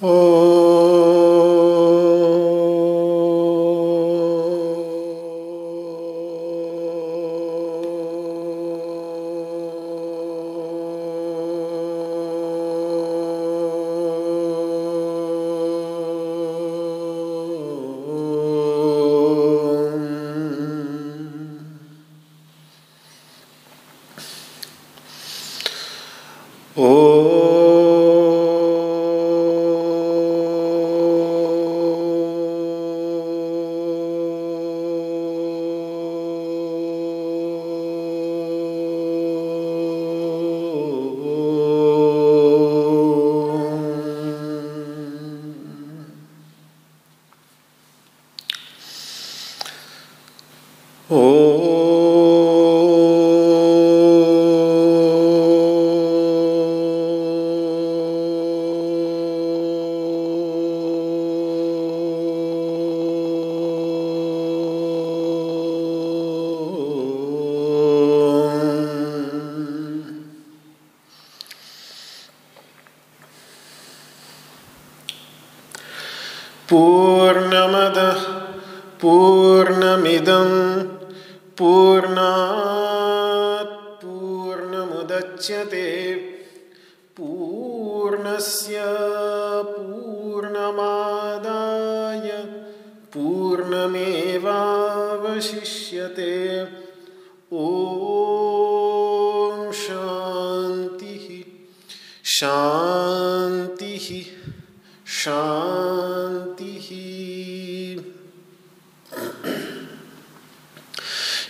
Oh.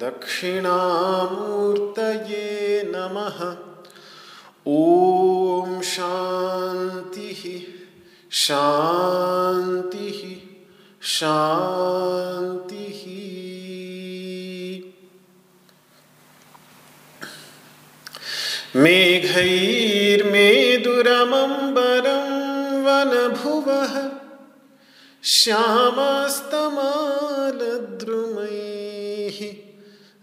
दक्षिणामूर्तये नमः। ॐ शान्तिः शान्तिः शान्तिः। मेघैर्मेदुरमम्बरं वनभुवः श्यामास्तमालद्रुम्।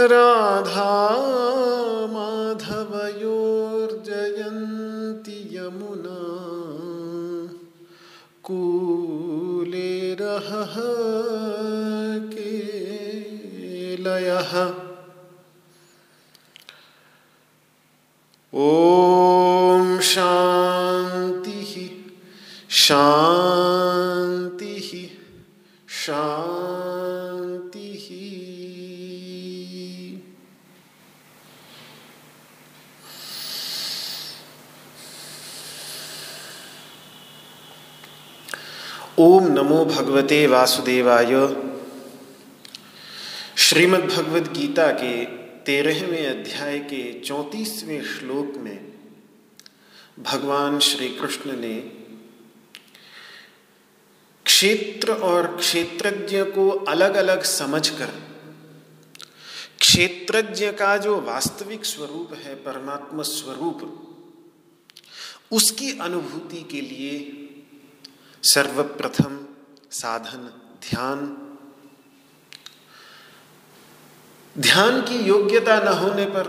राधा माधवयोर्जयन्ति यमुना। कूले रहः केलयः। ओम शांति शांति शांति ओम नमो भगवते वासुदेवाय। श्रीमद् भगवद गीता के तेरहवें अध्याय के चौंतीसवें श्लोक में भगवान श्री कृष्ण ने क्षेत्र और क्षेत्रज्ञ को अलग अलग समझकर, क्षेत्रज्ञ का जो वास्तविक स्वरूप है, परमात्मा स्वरूप, उसकी अनुभूति के लिए सर्वप्रथम साधन, ध्यान। ध्यान की योग्यता न होने पर,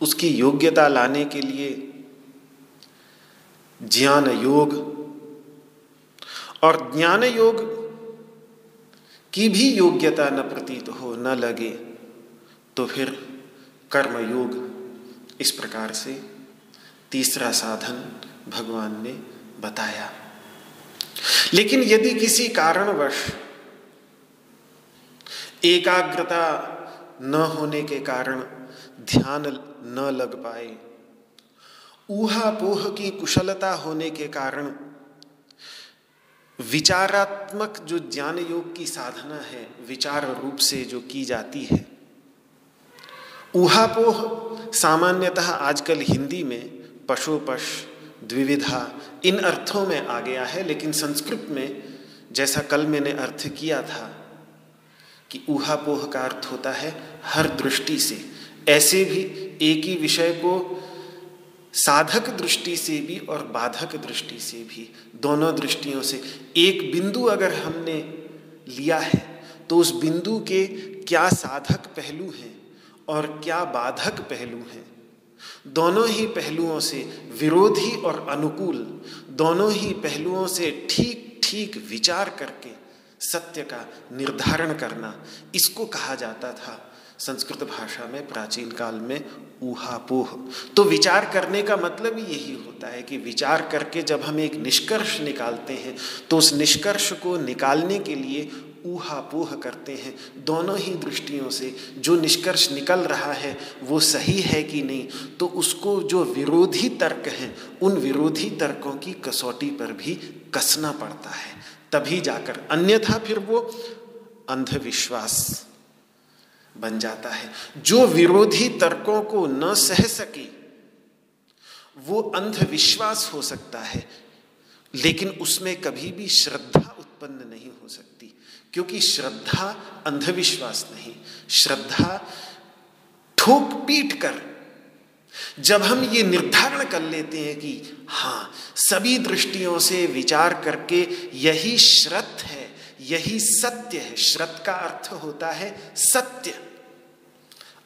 उसकी योग्यता लाने के लिए ज्ञान योग और ज्ञान योग की भी योग्यता न प्रतीत हो, न लगे तो फिर कर्म योग इस प्रकार से तीसरा साधन भगवान ने बताया। लेकिन यदि किसी कारणवश एकाग्रता न होने के कारण ध्यान न लग पाए, ऊहापोह की कुशलता होने के कारण विचारात्मक जो ज्ञान योग की साधना है, विचार रूप से जो की जाती है, ऊहापोह सामान्यतः आजकल हिंदी में पशुपश द्विविधा इन अर्थों में आ गया है, लेकिन संस्कृत में जैसा कल मैंने अर्थ किया था कि ऊहापोह का अर्थ होता है हर दृष्टि से। ऐसे भी एक ही विषय को साधक दृष्टि से भी और बाधक दृष्टि से भी, दोनों दृष्टियों से। एक बिंदु अगर हमने लिया है तो उस बिंदु के क्या साधक पहलू हैं और क्या बाधक पहलू हैं? दोनों ही पहलुओं से विरोधी और अनुकूल, दोनों ही पहलुओं से ठीक ठीक विचार करके सत्य का निर्धारण करना इसको कहा जाता था। संस्कृत भाषा में प्राचीन काल में ऊहापोह। तो विचार करने का मतलब यही होता है कि विचार करके जब हम एक निष्कर्ष निकालते हैं तो उस निष्कर्ष को निकालने के लिए ऊहापोह करते हैं। दोनों ही दृष्टियों से जो निष्कर्ष निकल रहा है, वो सही है कि नहीं? तो उसको जो विरोधी तर्क हैं, उन विरोधी तर्कों की कसौटी पर भी कसना पड़ता है। तभी जाकर अन्यथा फिर वो अंधविश्वास बन जाता है। जो विरोधी तर्कों को न सह सके, वो अंधविश्वास हो सकता है, लेकिन उसमें कभी भी श्रद्धा उत्पन्न नहीं क्योंकि श्रद्धा अंधविश्वास नहीं, श्रद्धा ठोक पीट कर। जब हम ये निर्धारण कर लेते हैं कि हाँ सभी दृष्टियों से विचार करके यही श्रद्ध है, यही सत्य है, श्रद्ध का अर्थ होता है सत्य।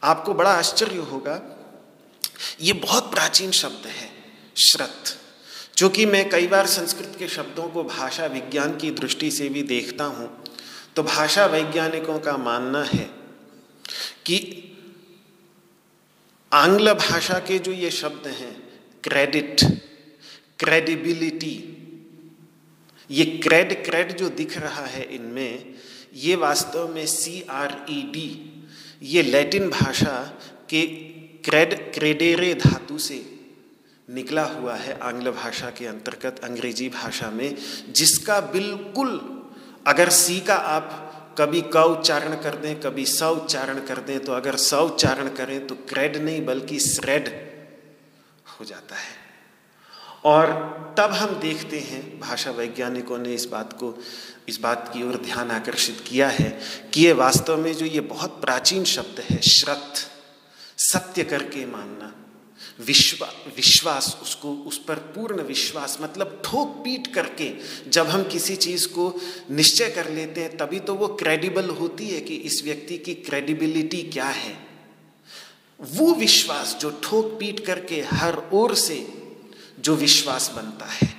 आपको बड़ा आश्चर्य होगा, ये बहुत प्राचीन शब्द है, श्रद्ध। चूँकि मैं कई बार संस्कृत के शब्दों को भाषा विज्ञान की दृष्टि से भी देखता हूँ तो भाषा वैज्ञानिकों का मानना है कि आंग्ल भाषा के जो ये शब्द हैं क्रेडिट क्रेडिबिलिटी ये क्रेड क्रेड जो दिख रहा है इनमें, ये वास्तव में सी आर ई डी ये लैटिन भाषा के क्रेड क्रेडेरे धातु से निकला हुआ है आंग्ल भाषा के अंतर्गत अंग्रेज़ी भाषा में, जिसका बिल्कुल अगर सी का आप कभी क उच्चारण कर दें, कभी स उच्चारण कर दें तो अगर स उच्चारण करें तो क्रेड नहीं, बल्कि श्रेड हो जाता है। और तब हम देखते हैं, भाषा वैज्ञानिकों ने इस बात को, इस बात की ओर ध्यान आकर्षित किया है कि ये वास्तव में जो ये बहुत प्राचीन शब्द है, श्रत, सत्य करके मानना विश्वा, विश्वास, उसको, उस पर पूर्ण विश्वास मतलब ठोक पीट करके जब हम किसी चीज़ को निश्चय कर लेते हैं, तभी तो वो क्रेडिबल होती है कि इस व्यक्ति की क्रेडिबिलिटी क्या है। वो विश्वास जो ठोक पीट करके हर ओर से जो विश्वास बनता है,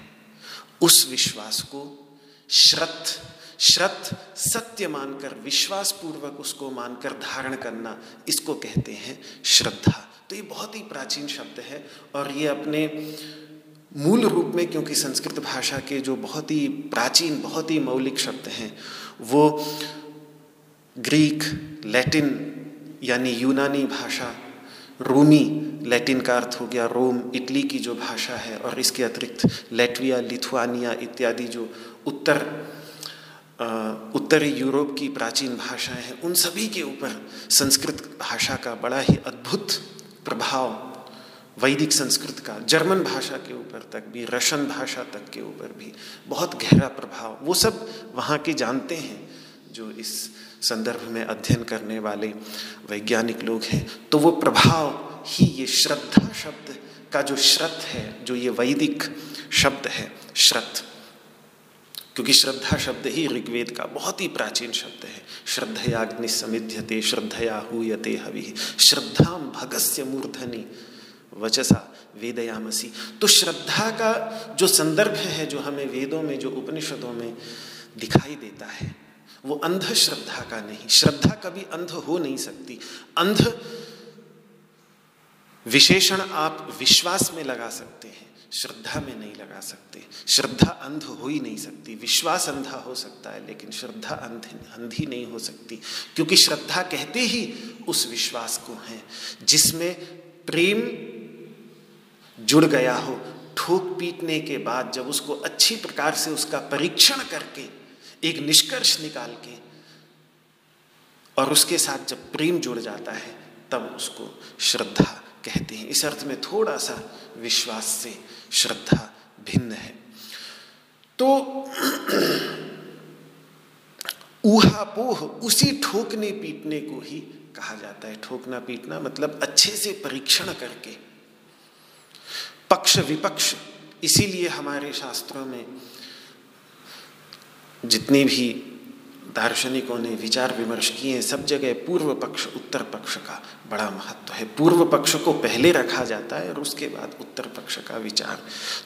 उस विश्वास को श्रद्ध श्रद्ध सत्य मानकर विश्वास पूर्वक उसको मानकर धारण करना, इसको कहते हैं श्रद्धा। तो ये बहुत ही प्राचीन शब्द है और ये अपने मूल रूप में, क्योंकि संस्कृत भाषा के जो बहुत ही प्राचीन, बहुत ही मौलिक शब्द हैं, वो ग्रीक, लैटिन, यानी यूनानी भाषा, रूमी, लैटिन का अर्थ हो गया रोम, इटली की जो भाषा है और इसके अतिरिक्त लेटविया, लिथुआनिया इत्यादि जो उत्तर उत्तरी यूरोप की प्राचीन भाषाएँ हैं, उन सभी के ऊपर संस्कृत भाषा का बड़ा ही अद्भुत प्रभाव वैदिक संस्कृत का, जर्मन भाषा के ऊपर तक भी रशन भाषा तक के ऊपर भी बहुत गहरा प्रभाव, वो सब वहाँ के जानते हैं, जो इस संदर्भ में अध्ययन करने वाले वैज्ञानिक लोग हैं। तो वो प्रभाव ही ये श्रद्धा शब्द का जो श्रत है, जो ये वैदिक शब्द है, श्रद्ध। क्योंकि श्रद्धा शब्द ही ऋग्वेद का बहुत ही प्राचीन शब्द है। श्रद्धयाग्नि समिध्यते श्रद्धया हुयते हवि। श्रद्धा भगस्य मूर्धनि, वचसा वेदयामसी। तो श्रद्धा का जो संदर्भ है, जो हमें वेदों में, जो उपनिषदों में दिखाई देता है, वो अंध श्रद्धा का नहीं। श्रद्धा कभी अंध हो नहीं सकती। अंध विशेषण आप विश्वास में लगा सकते हैं। श्रद्धा में नहीं लगा सकते। श्रद्धा अंध हो ही नहीं सकती। विश्वास अंधा हो सकता है, लेकिन श्रद्धा अंध, अंधी नहीं हो सकती। क्योंकि श्रद्धा कहते ही उस विश्वास को है, जिसमें प्रेम जुड़ गया हो। ठोक पीटने के बाद जब उसको अच्छी प्रकार से उसका परीक्षण करके, एक निष्कर्ष निकाल के, और उसके साथ जब प्रेम जुड़ जाता है, तब उसको श्रद्धा कहते हैं। इस अर्थ में थोड़ा सा विश्वास से श्रद्धा भिन्न है। तो ऊहापोह उसी ठोकने पीटने को ही कहा जाता है। ठोकना पीटना मतलब अच्छे से परीक्षण करके। पक्ष विपक्ष, इसीलिए हमारे शास्त्रों में जितनी भी दार्शनिकों ने विचार विमर्श किए, सब जगह पूर्व पक्ष, उत्तर पक्ष का बड़ा महत्व है। पूर्व पक्ष को पहले रखा जाता है और उसके बाद उत्तर पक्ष का विचार।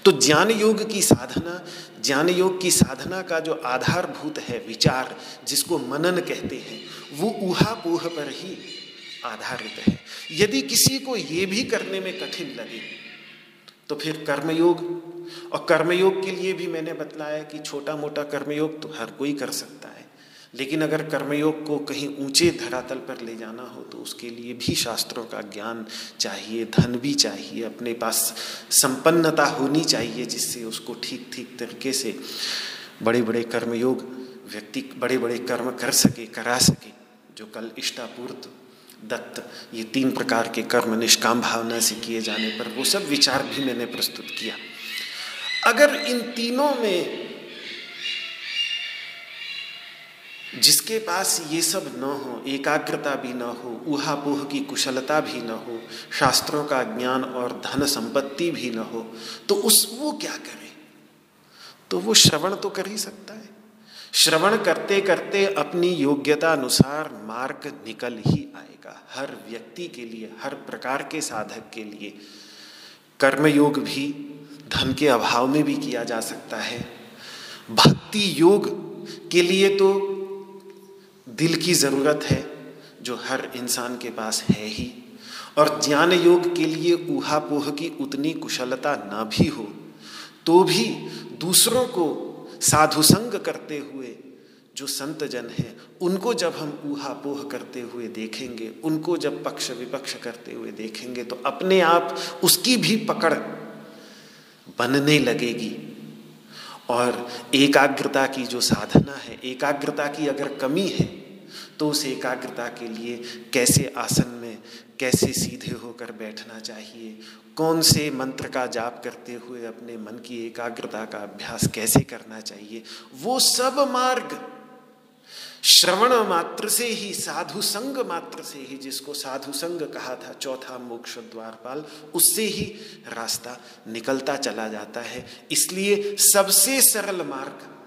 तो ज्ञान योग की साधना, ज्ञान योग की साधना का जो आधारभूत है विचार, जिसको मनन कहते हैं, वो ऊहापोह पर ही आधारित है। यदि किसी को ये भी करने में कठिन लगे तो फिर कर्मयोग, और कर्मयोग के लिए भी मैंने बतलाया कि छोटा मोटा कर्मयोग तो हर कोई कर सकता है। लेकिन अगर कर्मयोग को कहीं ऊँचे धरातल पर ले जाना हो तो उसके लिए भी शास्त्रों का ज्ञान चाहिए, धन भी चाहिए, अपने पास संपन्नता होनी चाहिए, जिससे उसको ठीक ठीक तरीके से बड़े बड़े कर्मयोग व्यक्ति बड़े बड़े कर्म कर सके, करा सके, जो कल इष्टापूर्त, दत्त, ये तीन प्रकार के कर्म निष्काम भावना से किए जाने पर वो सब विचार भी मैंने प्रस्तुत किया। अगर इन तीनों में जिसके पास ये सब न हो, एकाग्रता भी न हो, ऊहापोह की कुशलता भी न हो, शास्त्रों का ज्ञान और धन संपत्ति भी न हो तो उस वो क्या करे? तो वो श्रवण तो कर ही सकता है। श्रवण करते करते अपनी योग्यता अनुसार मार्ग निकल ही आएगा। हर व्यक्ति के लिए, हर प्रकार के साधक के लिए। कर्मयोग भी, धन के अभाव में भी किया जा सकता है। भक्ति योग के लिए तो दिल की ज़रूरत है, जो हर इंसान के पास है ही। और ज्ञान योग के लिए ऊहापोह की उतनी कुशलता ना भी हो तो भी दूसरों को साधु संग करते हुए, जो संत जन हैं, उनको जब हम ऊहापोह करते हुए देखेंगे, उनको जब पक्ष विपक्ष करते हुए देखेंगे तो अपने आप उसकी भी पकड़ बनने लगेगी। और एकाग्रता की जो साधना है, एकाग्रता की अगर कमी है तो उस एकाग्रता के लिए कैसे आसन में, कैसे सीधे होकर बैठना चाहिए? कौन से मंत्र का जाप करते हुए अपने मन की एकाग्रता का अभ्यास कैसे करना चाहिए? वो सब मार्ग श्रवण मात्र से ही, साधु संग मात्र से ही, जिसको साधु संग कहा था चौथा मोक्ष द्वारपाल, उससे ही रास्ता निकलता चला जाता है। इसलिए सबसे सरल मार्ग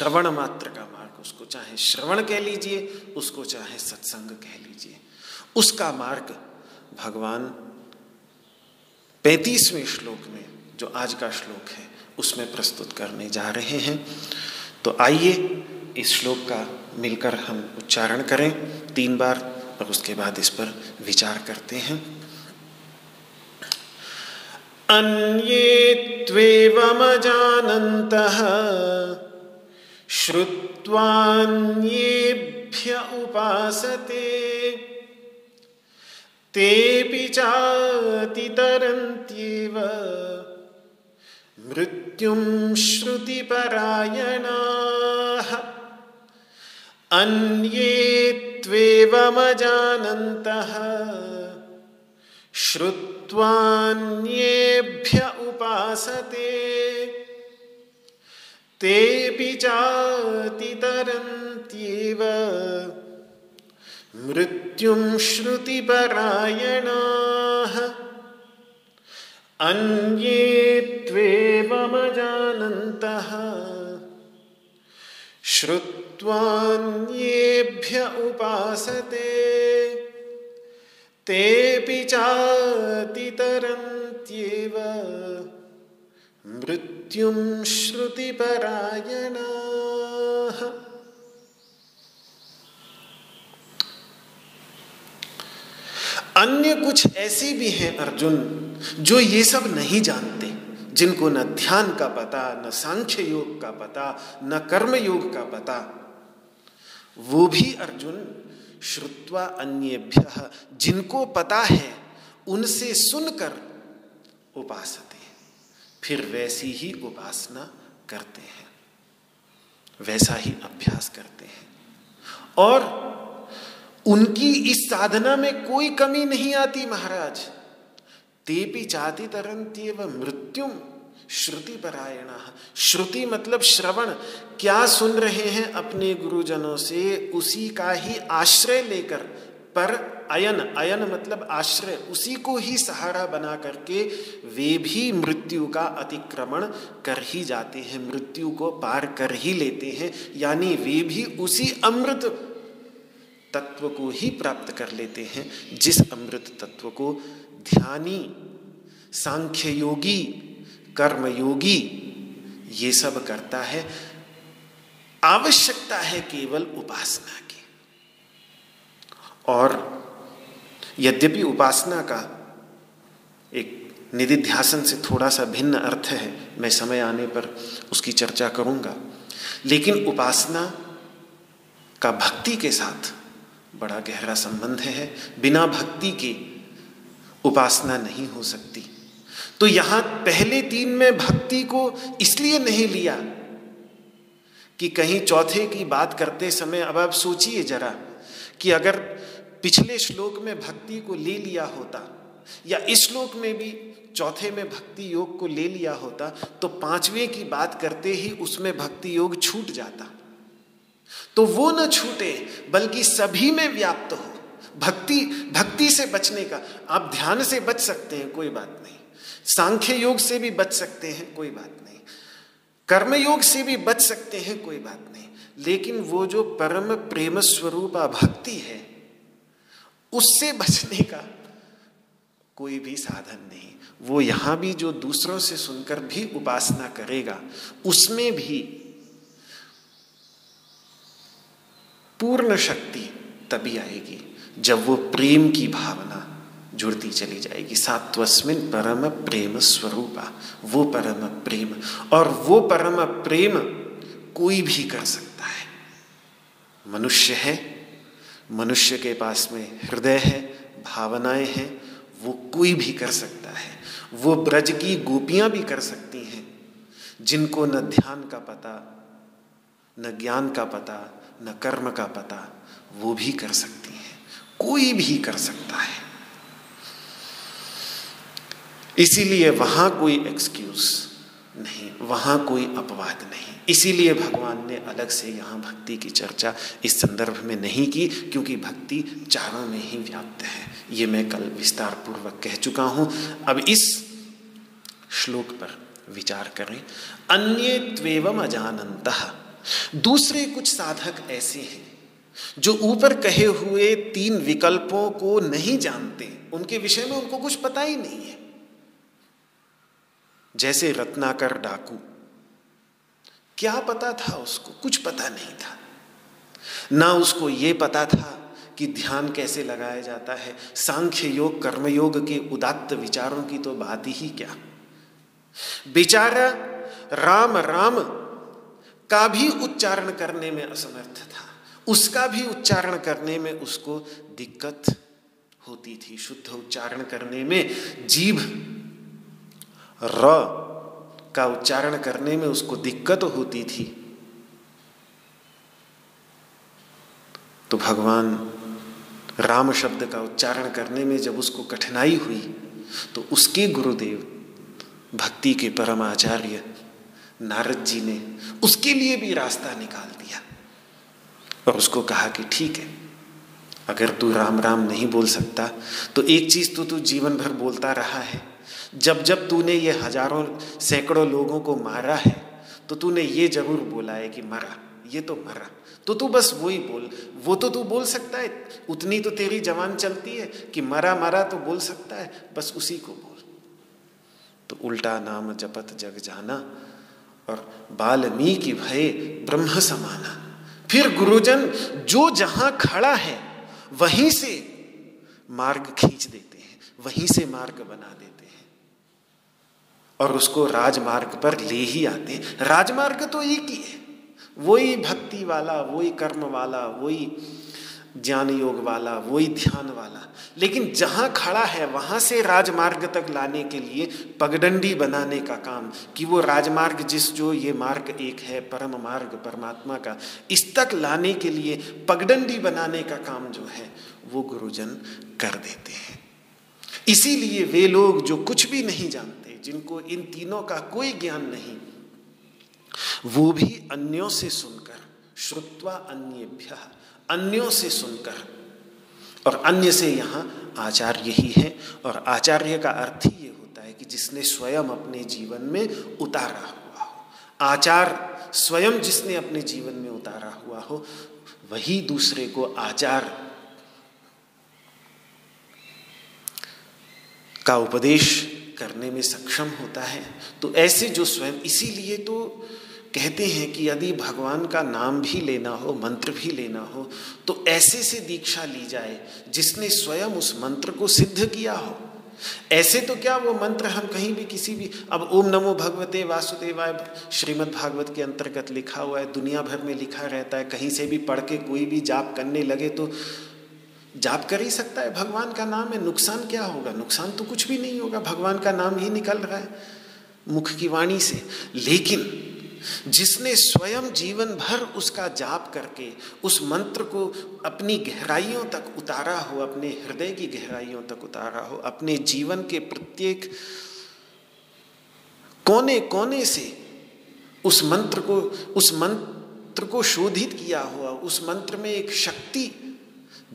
श्रवण मात्र का मार्ग, उसको चाहे श्रवण कह लीजिए, उसको चाहे सत्संग कह लीजिए। उसका मार्ग भगवान पैतीसवें श्लोक में, जो आज का श्लोक है, उसमें प्रस्तुत करने जा रहे हैं। तो आइए, इस श्लोक का मिलकर हम उच्चारण करें। तीन बार और उसके बाद इस पर विचार करते हैं। अन्ये त्वेवमजानन्तः श्रुत्वान्येभ्य उपासते। तेऽपि चातितरन्त्येव। मृत्युं श्रुतिपरायणाः। अन्ये त्वेवमजानन्तः श्रुत्वान्येभ्य उपासते। तेऽपि चातितरन्त्येव मृत्युं श्रुतिपरायणाः। अन्ये त्वेवमजानन्तः श्रुत्वान्येभ्य उपासते। तेऽपि चातितरन्त्येव मृत्युं श्रुतिपरायणाः। अन्य कुछ ऐसे भी हैं अर्जुन, जो ये सब नहीं जानते, जिनको न ध्यान का पता, न सांख्य योग का पता, न कर्म योग का पता। वो भी अर्जुन, श्रुत्वा अन्यभ्य जिनको पता है, उनसे सुनकर उपासते। फिर वैसी ही उपासना करते हैं। वैसा ही अभ्यास करते हैं। और उनकी इस साधना में कोई कमी नहीं आती महाराज। तेपी चाति तरंती व मृत्युम श्रुति परायण श्रुति मतलब श्रवण। क्या सुन रहे हैं अपने गुरुजनों से? उसी का ही आश्रय लेकर पर अयन अयन मतलब आश्रय, उसी को ही सहारा बना करके वे भी मृत्यु का अतिक्रमण कर ही जाते हैं, मृत्यु को पार कर ही लेते हैं, यानी वे भी उसी अमृत तत्व को ही प्राप्त कर लेते हैं, जिस अमृत तत्व को ध्यानी सांख्य योगी कर्म योगी ये सब करता है। आवश्यकता है केवल उपासना की। और यद्यपि उपासना का एक निधिध्यासन से थोड़ा सा भिन्न अर्थ है, मैं समय आने पर उसकी चर्चा करूँगा। लेकिन उपासना का भक्ति के साथ बड़ा गहरा संबंध है, बिना भक्ति के उपासना नहीं हो सकती। तो यहाँ पहले तीन में भक्ति को इसलिए नहीं लिया कि कहीं चौथे की बात करते समय अब आप सोचिए जरा कि अगर पिछले श्लोक में भक्ति को ले लिया होता या इस श्लोक में भी चौथे में भक्ति योग को ले लिया होता तो पाँचवें की बात करते ही उसमें भक्ति योग छूट जाता। तो वो न छूटे, बल्कि सभी में व्याप्त हो। भक्ति भक्ति से बचने का, आप ध्यान से बच सकते हैं, कोई बात नहीं। सांख्य योग से भी बच सकते हैं, कोई बात नहीं। कर्म योग से भी बच सकते हैं, कोई बात नहीं। लेकिन वो जो परम प्रेम स्वरूप भक्ति है उससे बचने का कोई भी साधन नहीं। वो यहाँ भी जो दूसरों से सुनकर भी उपासना करेगा, उसमें भी पूर्ण शक्ति तभी आएगी, जब वो प्रेम की भावना जुड़ती चली जाएगी। सात्वस्मिन परम प्रेम स्वरूपा, वो परम प्रेम। और वो परम प्रेम कोई भी कर सकता है। मनुष्य है मनुष्य के पास में हृदय है, भावनाएँ हैं, वो कोई भी कर सकता है। वो ब्रज की गोपियाँ भी कर सकती हैं, जिनको न ध्यान का पता, न ज्ञान का पता, न कर्म का पता, वो भी कर सकती हैं। कोई भी कर सकता है। इसीलिए वहाँ कोई एक्सक्यूज नहीं, वहाँ कोई अपवाद नहीं। इसीलिए भगवान ने अलग से यहाँ भक्ति की चर्चा इस संदर्भ में नहीं की, क्योंकि भक्ति चारों में ही व्याप्त है। ये मैं कल विस्तार पूर्वक कह चुका हूँ। अब इस श्लोक पर विचार करें। अन्य त्वेवम अजानंत दूसरे कुछ साधक ऐसे हैं, जो ऊपर कहे हुए तीन विकल्पों को नहीं जानते। उनके विषय में उनको कुछ पता ही नहीं है। जैसे रत्नाकर डाकू। क्या पता था उसको? कुछ पता नहीं था। ना उसको ये पता था कि ध्यान कैसे लगाया जाता है। सांख्य योग, कर्मयोग के उदात्त विचारों की तो बात ही क्या? बेचारा राम राम का भी उच्चारण करने में असमर्थ था। उसका भी उच्चारण करने में उसको दिक्कत होती थी। शुद्ध उच्चारण करने में जीभ र का उच्चारण करने में उसको दिक्कत होती थी। तो भगवान राम शब्द का उच्चारण करने में जब उसको कठिनाई हुई तो उसके गुरुदेव, भक्ति के परम आचार्य नारद जी ने उसके लिए भी रास्ता निकाल दिया और उसको कहा कि ठीक है, अगर तू राम राम नहीं बोल सकता तो एक चीज़ तो तू जीवन भर बोलता रहा है। जब जब तूने ये हज़ारों, सैकड़ों लोगों को मारा है तो तूने ये ज़रूर बोला है कि मरा, ये तो मरा। तो तू बस वही बोल, वो तो तू बोल सकता है, उतनी तो तेरी जवान चलती है कि मरा मरा तो बोल सकता है, बस उसी को बोल। तो उल्टा नाम जपत जग जाना और बाल्मीकि भय ब्रह्म समाना। फिर गुरुजन, जो जहाँ खड़ा है, वहीं से मार्ग खींच देते हैं, वहीं से मार्ग बना देते हैं। और उसको राजमार्ग पर ले ही आते हैं। राजमार्ग तो एक ही है। वही भक्ति वाला, वही कर्म वाला, वही ज्ञान योग वाला, वही ध्यान वाला। लेकिन जहाँ खड़ा है, वहाँ से राजमार्ग तक लाने के लिए पगडंडी बनाने का काम कि वो राजमार्ग जिस जो ये मार्ग एक है, परम मार्ग, परमात्मा का, इस तक लाने के लिए पगडंडी बनाने का काम जो है, वो गुरुजन कर देते हैं। इसीलिए वे लोग जो कुछ भी नहीं जानते जिनको इन तीनों का कोई ज्ञान नहीं, वो भी अन्यों से सुनकर, श्रुत्वा अन्य अन्यों से सुनकर। और अन्य से यहाँ आचार्य ही है, और आचार्य का अर्थ ही ये होता है कि जिसने स्वयं अपने जीवन में उतारा हुआ हो, आचार स्वयं जिसने अपने जीवन में उतारा हुआ हो, वही दूसरे को आचार का उपदेश करने में सक्षम होता है। तो ऐसे जो स्वयं, इसीलिए तो कहते हैं कि यदि भगवान का नाम भी लेना हो, मंत्र भी लेना हो तो ऐसे से दीक्षा ली जाए जिसने स्वयं उस मंत्र को सिद्ध किया हो। ऐसे तो क्या वो मंत्र हम कहीं भी किसी भी, अब ओम नमो भगवते वासुदेवाय, श्रीमद् भागवत के अंतर्गत लिखा हुआ है, दुनिया भर में लिखा रहता है, कहीं से भी पढ़ के कोई भी जाप करने लगे तो जाप कर ही सकता है, भगवान का नाम है, नुकसान क्या होगा? नुकसान तो कुछ भी नहीं होगा, भगवान का नाम ही निकल रहा है मुख की वाणी से। लेकिन जिसने स्वयं जीवन भर उसका जाप करके उस मंत्र को अपनी गहराइयों तक उतारा हो, अपने हृदय की गहराइयों तक उतारा हो, अपने जीवन के प्रत्येक कोने कोने से उस मंत्र को, उस मंत्र को शोधित किया हुआ उस मंत्र में एक शक्ति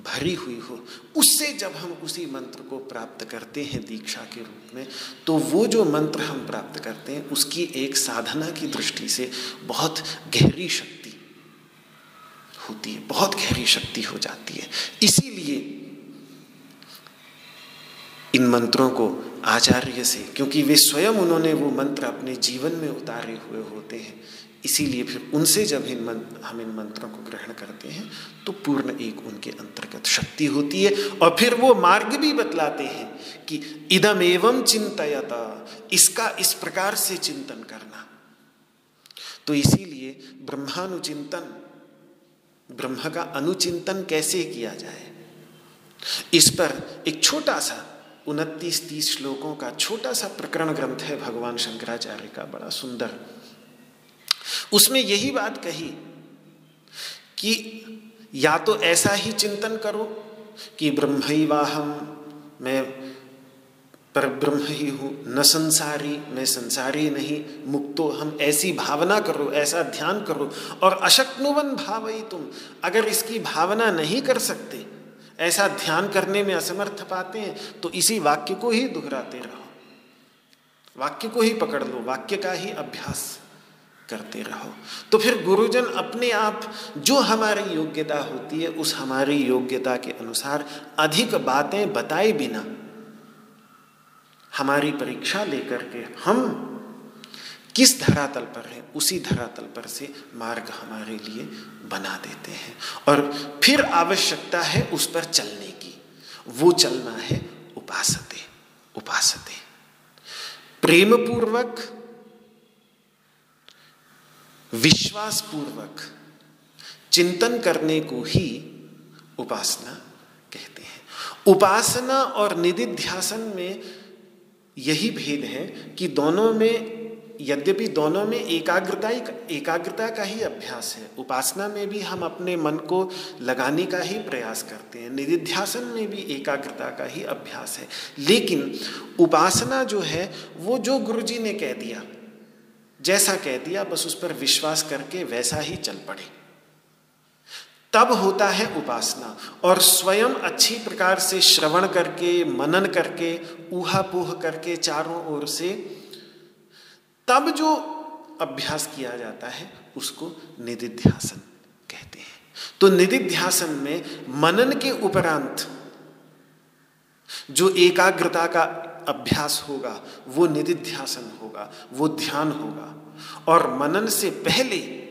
भरी हुई हो उससे जब हम उसी मंत्र को प्राप्त करते हैं दीक्षा के रूप में तो वो जो मंत्र हम प्राप्त करते हैं, उसकी एक साधना की दृष्टि से बहुत गहरी शक्ति होती है, बहुत गहरी शक्ति हो जाती है। इसीलिए इन मंत्रों को आचार्य से, क्योंकि वे स्वयं उन्होंने वो मंत्र अपने जीवन में उतारे हुए होते हैं इसीलिए फिर उनसे जब इन मंत्र हम इन मंत्रों को ग्रहण करते हैं तो पूर्ण एक उनके अंतर्गत शक्ति होती है। और फिर वो मार्ग भी बतलाते हैं कि इदम एवं चिंतयता, इसका इस प्रकार से चिंतन करना। तो इसीलिए ब्रह्मानुचिंतन, ब्रह्म का अनुचिंतन कैसे किया जाए? इस पर एक छोटा सा उनतीस तीस श्लोकों का छोटा सा प्रकरण ग्रंथ है भगवान शंकराचार्य का, बड़ा सुंदर। उसमें यही बात कही कि या तो ऐसा ही चिंतन करो कि ब्रह्म ही वाहम मैं पर ब्रह्म ही हूँ, न संसारी, मैं संसारी नहीं, मुक्तो हम ऐसी भावना करो, ऐसा ध्यान करो। और अशक्नुवन भाव ही तुम अगर इसकी भावना नहीं कर सकते, ऐसा ध्यान करने में असमर्थ पाते हैं तो इसी वाक्य को ही दोहराते रहो। वाक्य को ही पकड़ लो, वाक्य का ही अभ्यास। करते रहो। तो फिर गुरुजन अपने आप, जो हमारी योग्यता होती है, उस हमारी योग्यता के अनुसार अधिक बातें बताए बिना, हमारी परीक्षा लेकर के हम किस धरातल पर है, उसी धरातल पर से मार्ग हमारे लिए बना देते हैं। और फिर आवश्यकता है उस पर चलने की। वो चलना है उपासते उपासते। प्रेम पूर्वक विश्वास पूर्वक चिंतन करने को ही उपासना कहते हैं। उपासना और निधिध्यासन में यही भेद है कि दोनों में, यद्यपि दोनों में एकाग्रता ही, एकाग्रता का ही अभ्यास है। उपासना में भी हम अपने मन को लगाने का ही प्रयास करते हैं। निधिध्यासन में भी एकाग्रता का ही अभ्यास है। लेकिन उपासना जो है, वो जो गुरुजी ने कह दिया जैसा कह दिया, बस उस पर विश्वास करके वैसा ही चल पड़े। तब होता है उपासना, और स्वयं अच्छी प्रकार से श्रवण करके, मनन करके ऊहा ऊहापोह करके चारों ओर से, तब जो अभ्यास किया जाता है, उसको निधिध्यासन कहते हैं। तो निधिध्यासन में मनन के उपरांत जो एकाग्रता का अभ्यास होगा, वो निधिध्यासन होगा, वो ध्यान होगा। और मनन से पहले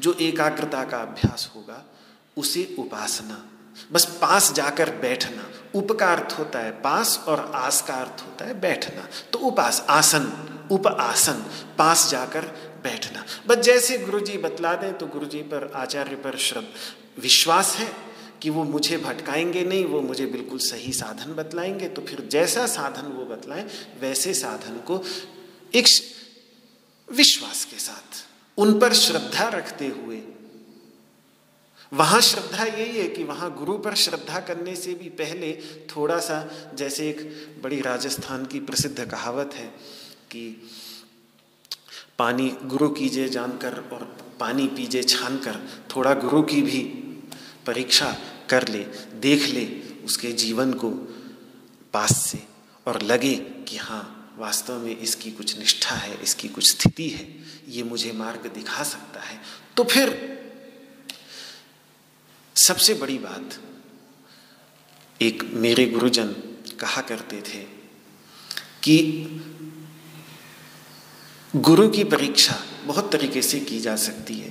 जो एकाग्रता का अभ्यास होगा, उसे उपासना, बस पास जाकर बैठना। उप का अर्थ होता है पास और आस का अर्थ होता है बैठना। तो उपास, आसन उप आसन पास जाकर बैठना। बस जैसे गुरु जी बतला दें तो गुरु जी पर, आचार्य पर श्रद्धा, विश्वास है? कि वो मुझे भटकाएँगे नहीं, वो मुझे बिल्कुल सही साधन बतलाएँगे। तो फिर जैसा साधन वो बतलाएँ, वैसे साधन को एक विश्वास के साथ, उन पर श्रद्धा रखते हुए। वहाँ श्रद्धा यही है कि वहाँ गुरु पर श्रद्धा करने से भी पहले थोड़ा सा जैसे एक बड़ी राजस्थान की प्रसिद्ध कहावत है कि पानी गुरु कीजिए जानकर और पानी पीजे छान कर थोड़ा गुरु की भी परीक्षा कर ले, देख ले उसके जीवन को पास से और लगे कि हाँ वास्तव में इसकी कुछ निष्ठा है, इसकी कुछ स्थिति है, ये मुझे मार्ग दिखा सकता है। तो फिर सबसे बड़ी बात, एक मेरे गुरुजन कहा करते थे कि गुरु की परीक्षा बहुत तरीके से की जा सकती है।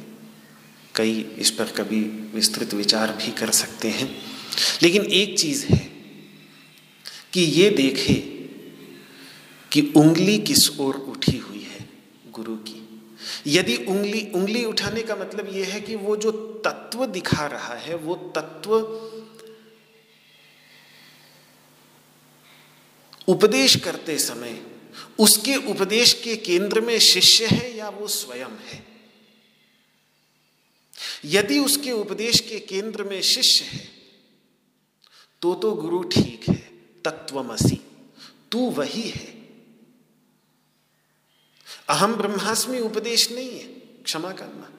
कई इस पर कभी विस्तृत विचार भी कर सकते हैं। लेकिन एक चीज़ है कि ये देखे कि उंगली किस ओर उठी हुई है गुरु की। यदि उंगली उंगली उठाने का मतलब यह है कि वो जो तत्व दिखा रहा है, वो तत्व उपदेश करते समय, उसके उपदेश के केंद्र में शिष्य है या वो स्वयं है? यदि उसके उपदेश के केंद्र में शिष्य है तो तो गुरु ठीक है, तत्वमसी, तू वही है। अहम ब्रह्मास्मि उपदेश नहीं है, क्षमा करना।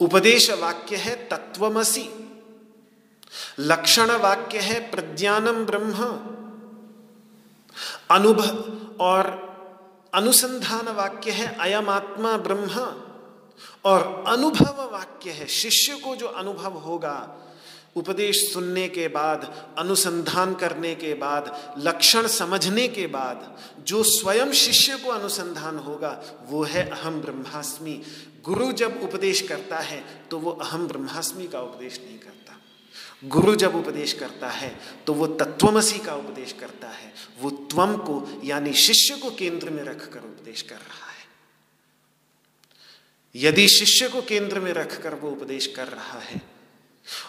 उपदेश वाक्य है तत्वमसी, लक्षण वाक्य है प्रज्ञानम ब्रह्म, अनुभव और अनुसंधान वाक्य है अयम आत्मा ब्रह्म। और अनुभव वाक्य है। शिष्य को जो अनुभव होगा, उपदेश सुनने के बाद, अनुसंधान करने के बाद, लक्षण समझने के बाद, जो स्वयं शिष्य को अनुसंधान होगा, वो है अहम ब्रह्मास्मि। गुरु जब उपदेश करता है तो वो अहम ब्रह्मास्मि का उपदेश नहीं करता। गुरु जब उपदेश करता है तो वो तत्वमसी का उपदेश करता है। वो त्वम को, यानी शिष्य को केंद्र में रखकर उपदेश कर रहा है। यदि शिष्य को केंद्र में रखकर वो उपदेश कर रहा है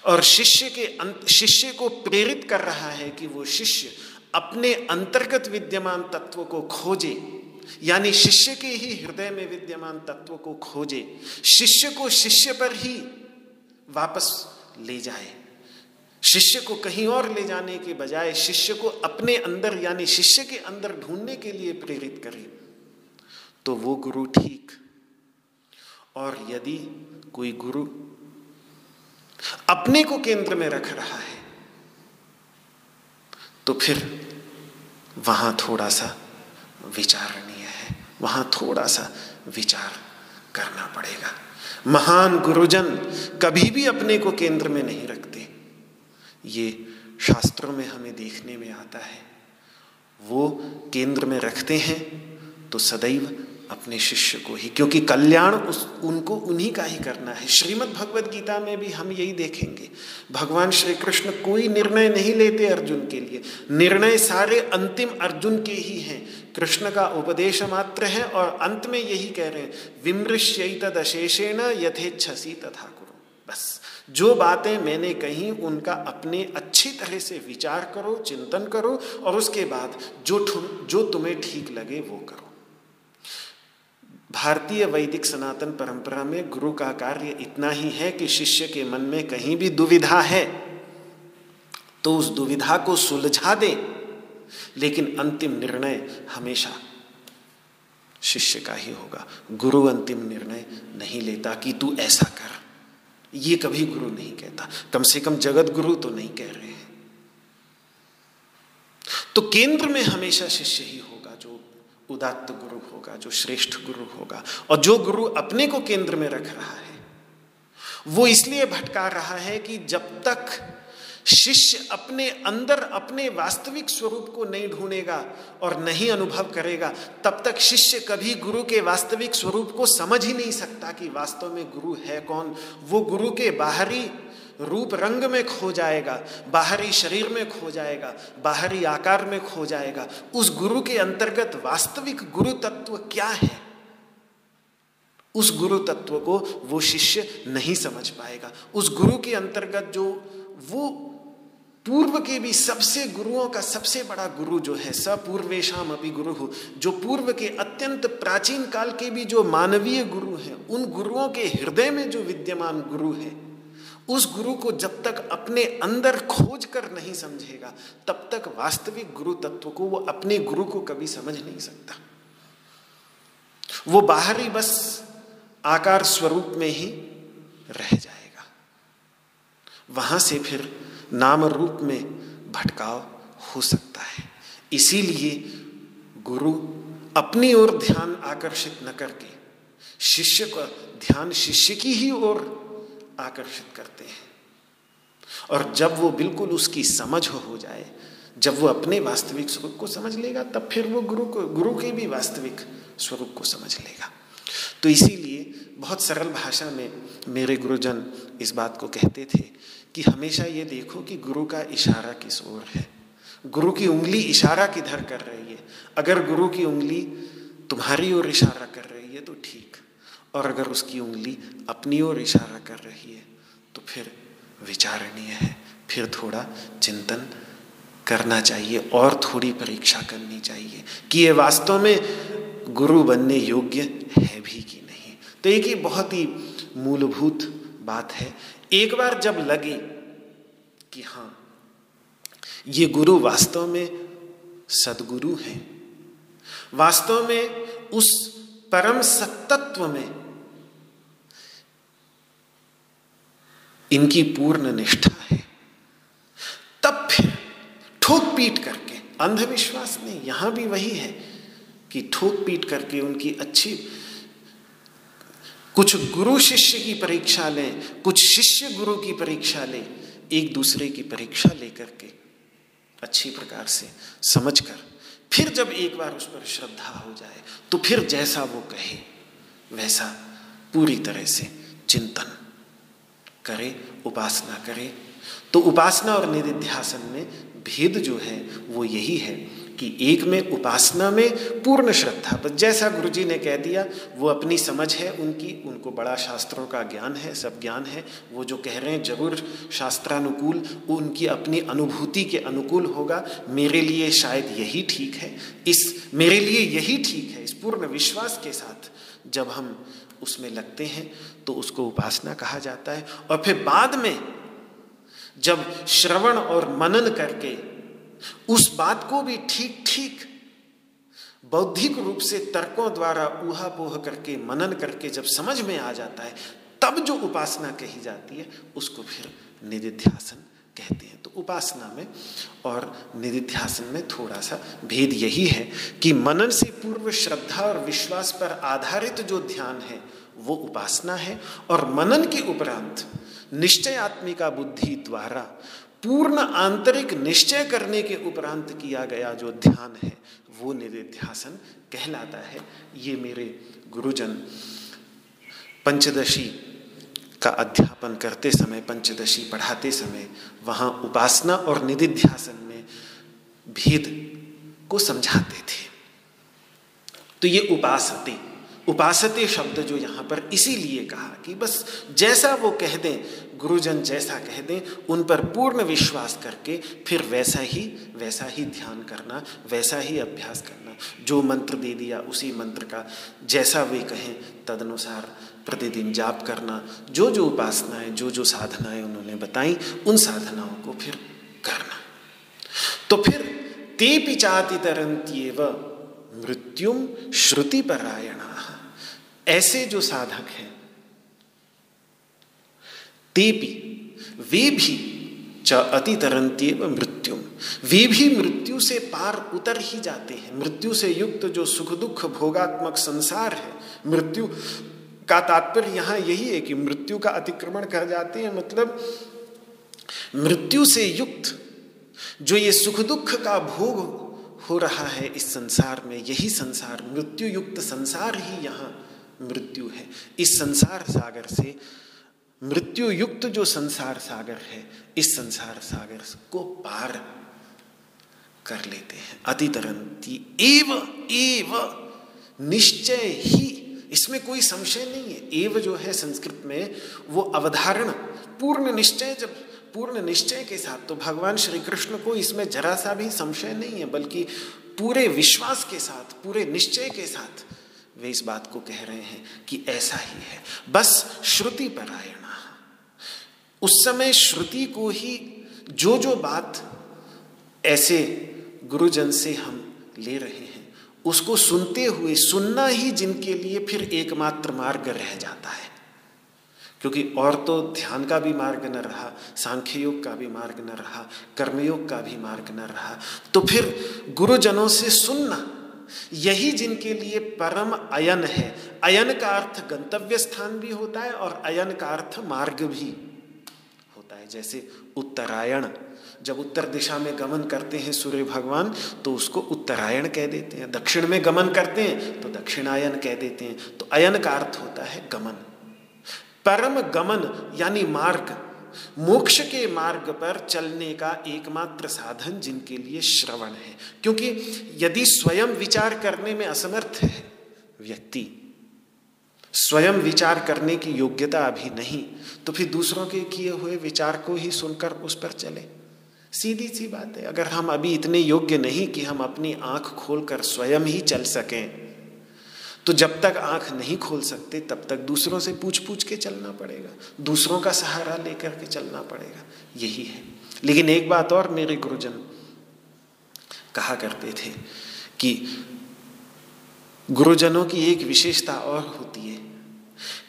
और शिष्य के शिष्य को प्रेरित कर रहा है कि वो शिष्य अपने अंतर्गत विद्यमान तत्व को खोजे, यानी शिष्य के ही हृदय में विद्यमान तत्व को खोजे, शिष्य को शिष्य पर ही वापस ले जाए। शिष्य को कहीं और ले जाने के बजाय शिष्य को अपने अंदर, यानी शिष्य के अंदर ढूँढने के लिए प्रेरित करे तो वो गुरु ठीक और यदि कोई गुरु अपने को केंद्र में रख रहा है तो फिर वहाँ थोड़ा सा विचारणीय है। वहाँ थोड़ा सा विचार करना पड़ेगा। महान गुरुजन कभी भी अपने को केंद्र में नहीं रखते। ये शास्त्रों में हमें देखने में आता है। वो केंद्र में रखते हैं तो सदैव अपने शिष्य को ही, क्योंकि कल्याण उस, उनको उन्हीं का ही करना है। श्रीमद् भगवद गीता में भी हम यही देखेंगे। भगवान श्री कृष्ण कोई निर्णय नहीं लेते अर्जुन के लिए। निर्णय सारे अंतिम अर्जुन के ही हैं। कृष्ण का उपदेश मात्र है और अंत में यही कह रहे हैं विमृश्य तदशेषेण यथेच्छसी तथा करो बस। जो बातें मैंने कही, उनका अपने अच्छी तरह से विचार करो, चिंतन करो और उसके बाद जो जो तुम्हें ठीक लगे वो करो। भारतीय वैदिक सनातन परंपरा में गुरु का कार्य इतना ही है कि शिष्य के मन में कहीं भी दुविधा है तो उस दुविधा को सुलझा दे। लेकिन अंतिम निर्णय हमेशा शिष्य का ही होगा। गुरु अंतिम निर्णय नहीं लेता कि तू ऐसा कर। ये कभी गुरु नहीं कहता। कम से कम जगत गुरु तो नहीं कह रहे हैं। तो केंद्र में हमेशा शिष्य ही हो उदात्त गुरु होगा, जो श्रेष्ठ गुरु होगा। और जो गुरु अपने को केंद्र में रख रहा है, वो इसलिए भटका रहा है कि जब तक शिष्य अपने अंदर अपने वास्तविक स्वरूप को नहीं ढूंढेगा और नहीं अनुभव करेगा, तब तक शिष्य कभी गुरु के वास्तविक स्वरूप को समझ ही नहीं सकता कि वास्तव में गुरु है कौन। वो गुरु के बाहरी रूप रंग में खो जाएगा, बाहरी शरीर में खो जाएगा, बाहरी आकार में खो जाएगा। उस गुरु के अंतर्गत वास्तविक गुरु तत्व क्या है? उस गुरु तत्व को वो शिष्य नहीं समझ पाएगा। उस गुरु के अंतर्गत जो वो पूर्व के भी सबसे गुरुओं का सबसे बड़ा गुरु जो है सपूर्वेशम अभी गुरु हो जो पूर्व के अत्यंत प्राचीन काल के भी जो मानवीय गुरु हैं, उन गुरुओं के हृदय में जो विद्यमान गुरु है उस गुरु को जब तक अपने अंदर खोज कर नहीं समझेगा, तब तक वास्तविक गुरु तत्व को वो अपने गुरु को कभी समझ नहीं सकता। वो बाहरी बस आकार स्वरूप में ही रह जाएगा। वहाँ से फिर नाम रूप में भटकाव हो सकता है। इसीलिए गुरु अपनी ओर ध्यान आकर्षित न करके, शिष्य का ध्यान शिष्य की ही ओर आकर्षित करते हैं। और जब वो बिल्कुल उसकी समझ हो जाए, जब वो अपने वास्तविक स्वरूप को समझ लेगा, तब फिर वो गुरु को, गुरु के भी वास्तविक स्वरूप को समझ लेगा। तो इसीलिए बहुत सरल भाषा में मेरे गुरुजन इस बात को कहते थे कि हमेशा ये देखो कि गुरु का इशारा किस ओर है। गुरु की उंगली इशारा किधर कर रही है? अगर गुरु की उंगली तुम्हारी ओर इशारा कर रही है तो ठीक और अगर उसकी उंगली अपनी ओर इशारा कर रही है तो फिर विचारणीय है। फिर थोड़ा चिंतन करना चाहिए और थोड़ी परीक्षा करनी चाहिए कि ये वास्तव में गुरु बनने योग्य है भी कि नहीं। तो एक ही बहुत ही मूलभूत बात है। एक बार जब लगे कि हाँ ये गुरु वास्तव में सदगुरु हैं, वास्तव में उस परम सत्तत्व में इनकी पूर्ण निष्ठा है। तब फिर ठोक पीट करके, अंधविश्वास नहीं, यहाँ भी वही है कि ठोक पीट करके उनकी अच्छी कुछ गुरु शिष्य की परीक्षा लें, कुछ शिष्य गुरु की परीक्षा लें, एक दूसरे की परीक्षा लेकर के अच्छी प्रकार से समझकर, फिर जब एक बार उस पर श्रद्धा हो जाए तो फिर जैसा वो कहे, वैसा पूरी तरह से चिंतन करे, उपासना करे। तो उपासना और निधिध्यासन में भेद जो है, वो यही है कि एक में उपासना में पूर्ण श्रद्धा। बस जैसा गुरु जी ने कह दिया, वो अपनी समझ है उनकी, उनको बड़ा शास्त्रों का ज्ञान है, सब ज्ञान है। वो जो कह रहे हैं, ज़रूर शास्त्रानुकूल, उनकी अपनी अनुभूति के अनुकूल होगा। मेरे लिए शायद यही ठीक है। इस, मेरे लिए यही ठीक है, इस पूर्ण विश्वास के साथ जब हम उसमें लगते हैं तो उसको उपासना कहा जाता है। और फिर बाद में जब श्रवण और मनन करके उस बात को भी ठीक ठीक बौद्धिक रूप से तर्कों द्वारा ऊहा पोह करके, मनन करके जब समझ में आ जाता है, तब जो उपासना कही जाती है, उसको फिर निधिध्यासन कहते हैं। तो उपासना में और निधिध्यासन में थोड़ा सा भेद यही है कि मनन से पूर्व श्रद्धा और विश्वास पर आधारित जो ध्यान है, वो उपासना है और मनन के उपरांत निश्चय आत्मिका बुद्धि द्वारा पूर्ण आंतरिक निश्चय करने के उपरांत किया गया जो ध्यान है, वो निधिध्यासन कहलाता है। ये मेरे गुरुजन, पंचदशी का अध्यापन करते समय, पंचदशी पढ़ाते समय, वहाँ उपासना और निधिध्यासन में भेद को समझाते थे। तो ये उपासते उपासते शब्द जो यहाँ पर इसीलिए कहा कि बस जैसा वो कह दें, गुरुजन जैसा कह दें, उन पर पूर्ण विश्वास करके फिर वैसा ही वैसा ही ध्यान करना, वैसा ही अभ्यास करना। जो मंत्र दे दिया, उसी मंत्र का जैसा वे कहें, तदनुसार प्रतिदिन जाप करना जो जो उपासनाएँ जो जो साधनाएँ उन्होंने बताई, उन साधनाओं को फिर करना। तो फिर ते पिचाति तरंत्यव मृत्युम श्रुति परायणा ऐसे जो साधक हैं, तेपी, वे भी च अति तरंत्यव मृत्यु। वे भी मृत्यु से पार उतर ही जाते हैं। मृत्यु से युक्त जो सुख दुख भोगात्मक संसार है, मृत्यु का तात्पर्य यहाँ यही है कि मृत्यु का अतिक्रमण कर जाते हैं मतलब मृत्यु से युक्त जो ये सुख दुख का भोग हो रहा है इस संसार में, यही संसार, मृत्यु युक्त संसार ही यहाँ मृत्यु है। इस संसार सागर से मृत्यु युक्त जो संसार सागर है, इस संसार सागर को पार कर लेते हैं। अतितरंती एव एव निश्चय ही इसमें कोई संशय नहीं है। एव जो है संस्कृत में, वो अवधारण, पूर्ण निश्चय जब, पूर्ण निश्चय के साथ तो भगवान श्री कृष्ण को इसमें जरा सा भी संशय नहीं है, बल्कि पूरे विश्वास के साथ, पूरे निश्चय के साथ वे इस बात को कह रहे हैं कि ऐसा ही है। बस श्रुति परायण। उस समय श्रुति को ही जो जो बात ऐसे गुरुजन से हम ले रहे उसको सुनते हुए, सुनना ही जिनके लिए फिर एकमात्र मार्ग रह जाता है। क्योंकि और तो ध्यान का भी मार्ग न रहा, सांख्य योग का भी मार्ग न रहा, कर्मयोग का भी मार्ग न रहा तो फिर गुरुजनों से सुनना, यही जिनके लिए परम अयन है। अयन का अर्थ गंतव्य स्थान भी होता है और अयन का अर्थ मार्ग भी होता है, जैसे उत्तरायण। जब उत्तर दिशा में गमन करते हैं सूर्य भगवान तो उसको उत्तरायण कह देते हैं। दक्षिण में गमन करते हैं तो दक्षिणायन कह देते हैं। तो अयन का अर्थ होता है गमन। परम गमन, यानी मार्ग। मोक्ष के मार्ग पर चलने का एकमात्र साधन जिनके लिए श्रवण है। क्योंकि यदि स्वयं विचार करने में असमर्थ है व्यक्ति, स्वयं विचार करने की योग्यता अभी नहीं तो फिर दूसरों के किए हुए विचार को ही सुनकर उस पर चले। सीधी सी बात है, अगर हम अभी इतने योग्य नहीं कि हम अपनी आँख खोलकर स्वयं ही चल सकें तो जब तक आँख नहीं खोल सकते, तब तक दूसरों से पूछ पूछ के चलना पड़ेगा, दूसरों का सहारा लेकर के चलना पड़ेगा, यही है। लेकिन एक बात और मेरे गुरुजन कहा करते थे कि गुरुजनों की एक विशेषता और होती है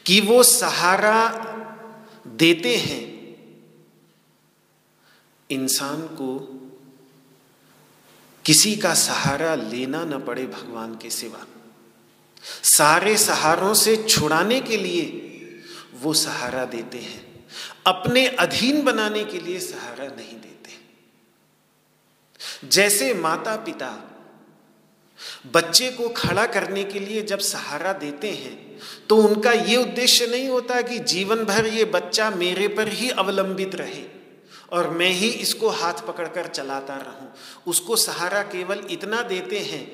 कि वो सहारा देते हैं इंसान को किसी का सहारा लेना न पड़े भगवान के सिवा। सारे सहारों से छुड़ाने के लिए वो सहारा देते हैं। अपने अधीन बनाने के लिए सहारा नहीं देते। जैसे माता पिता बच्चे को खड़ा करने के लिए जब सहारा देते हैं तो उनका ये उद्देश्य नहीं होता कि जीवन भर ये बच्चा मेरे पर ही अवलंबित रहे। और मैं ही इसको हाथ पकड़कर चलाता रहूँ। उसको सहारा केवल इतना देते हैं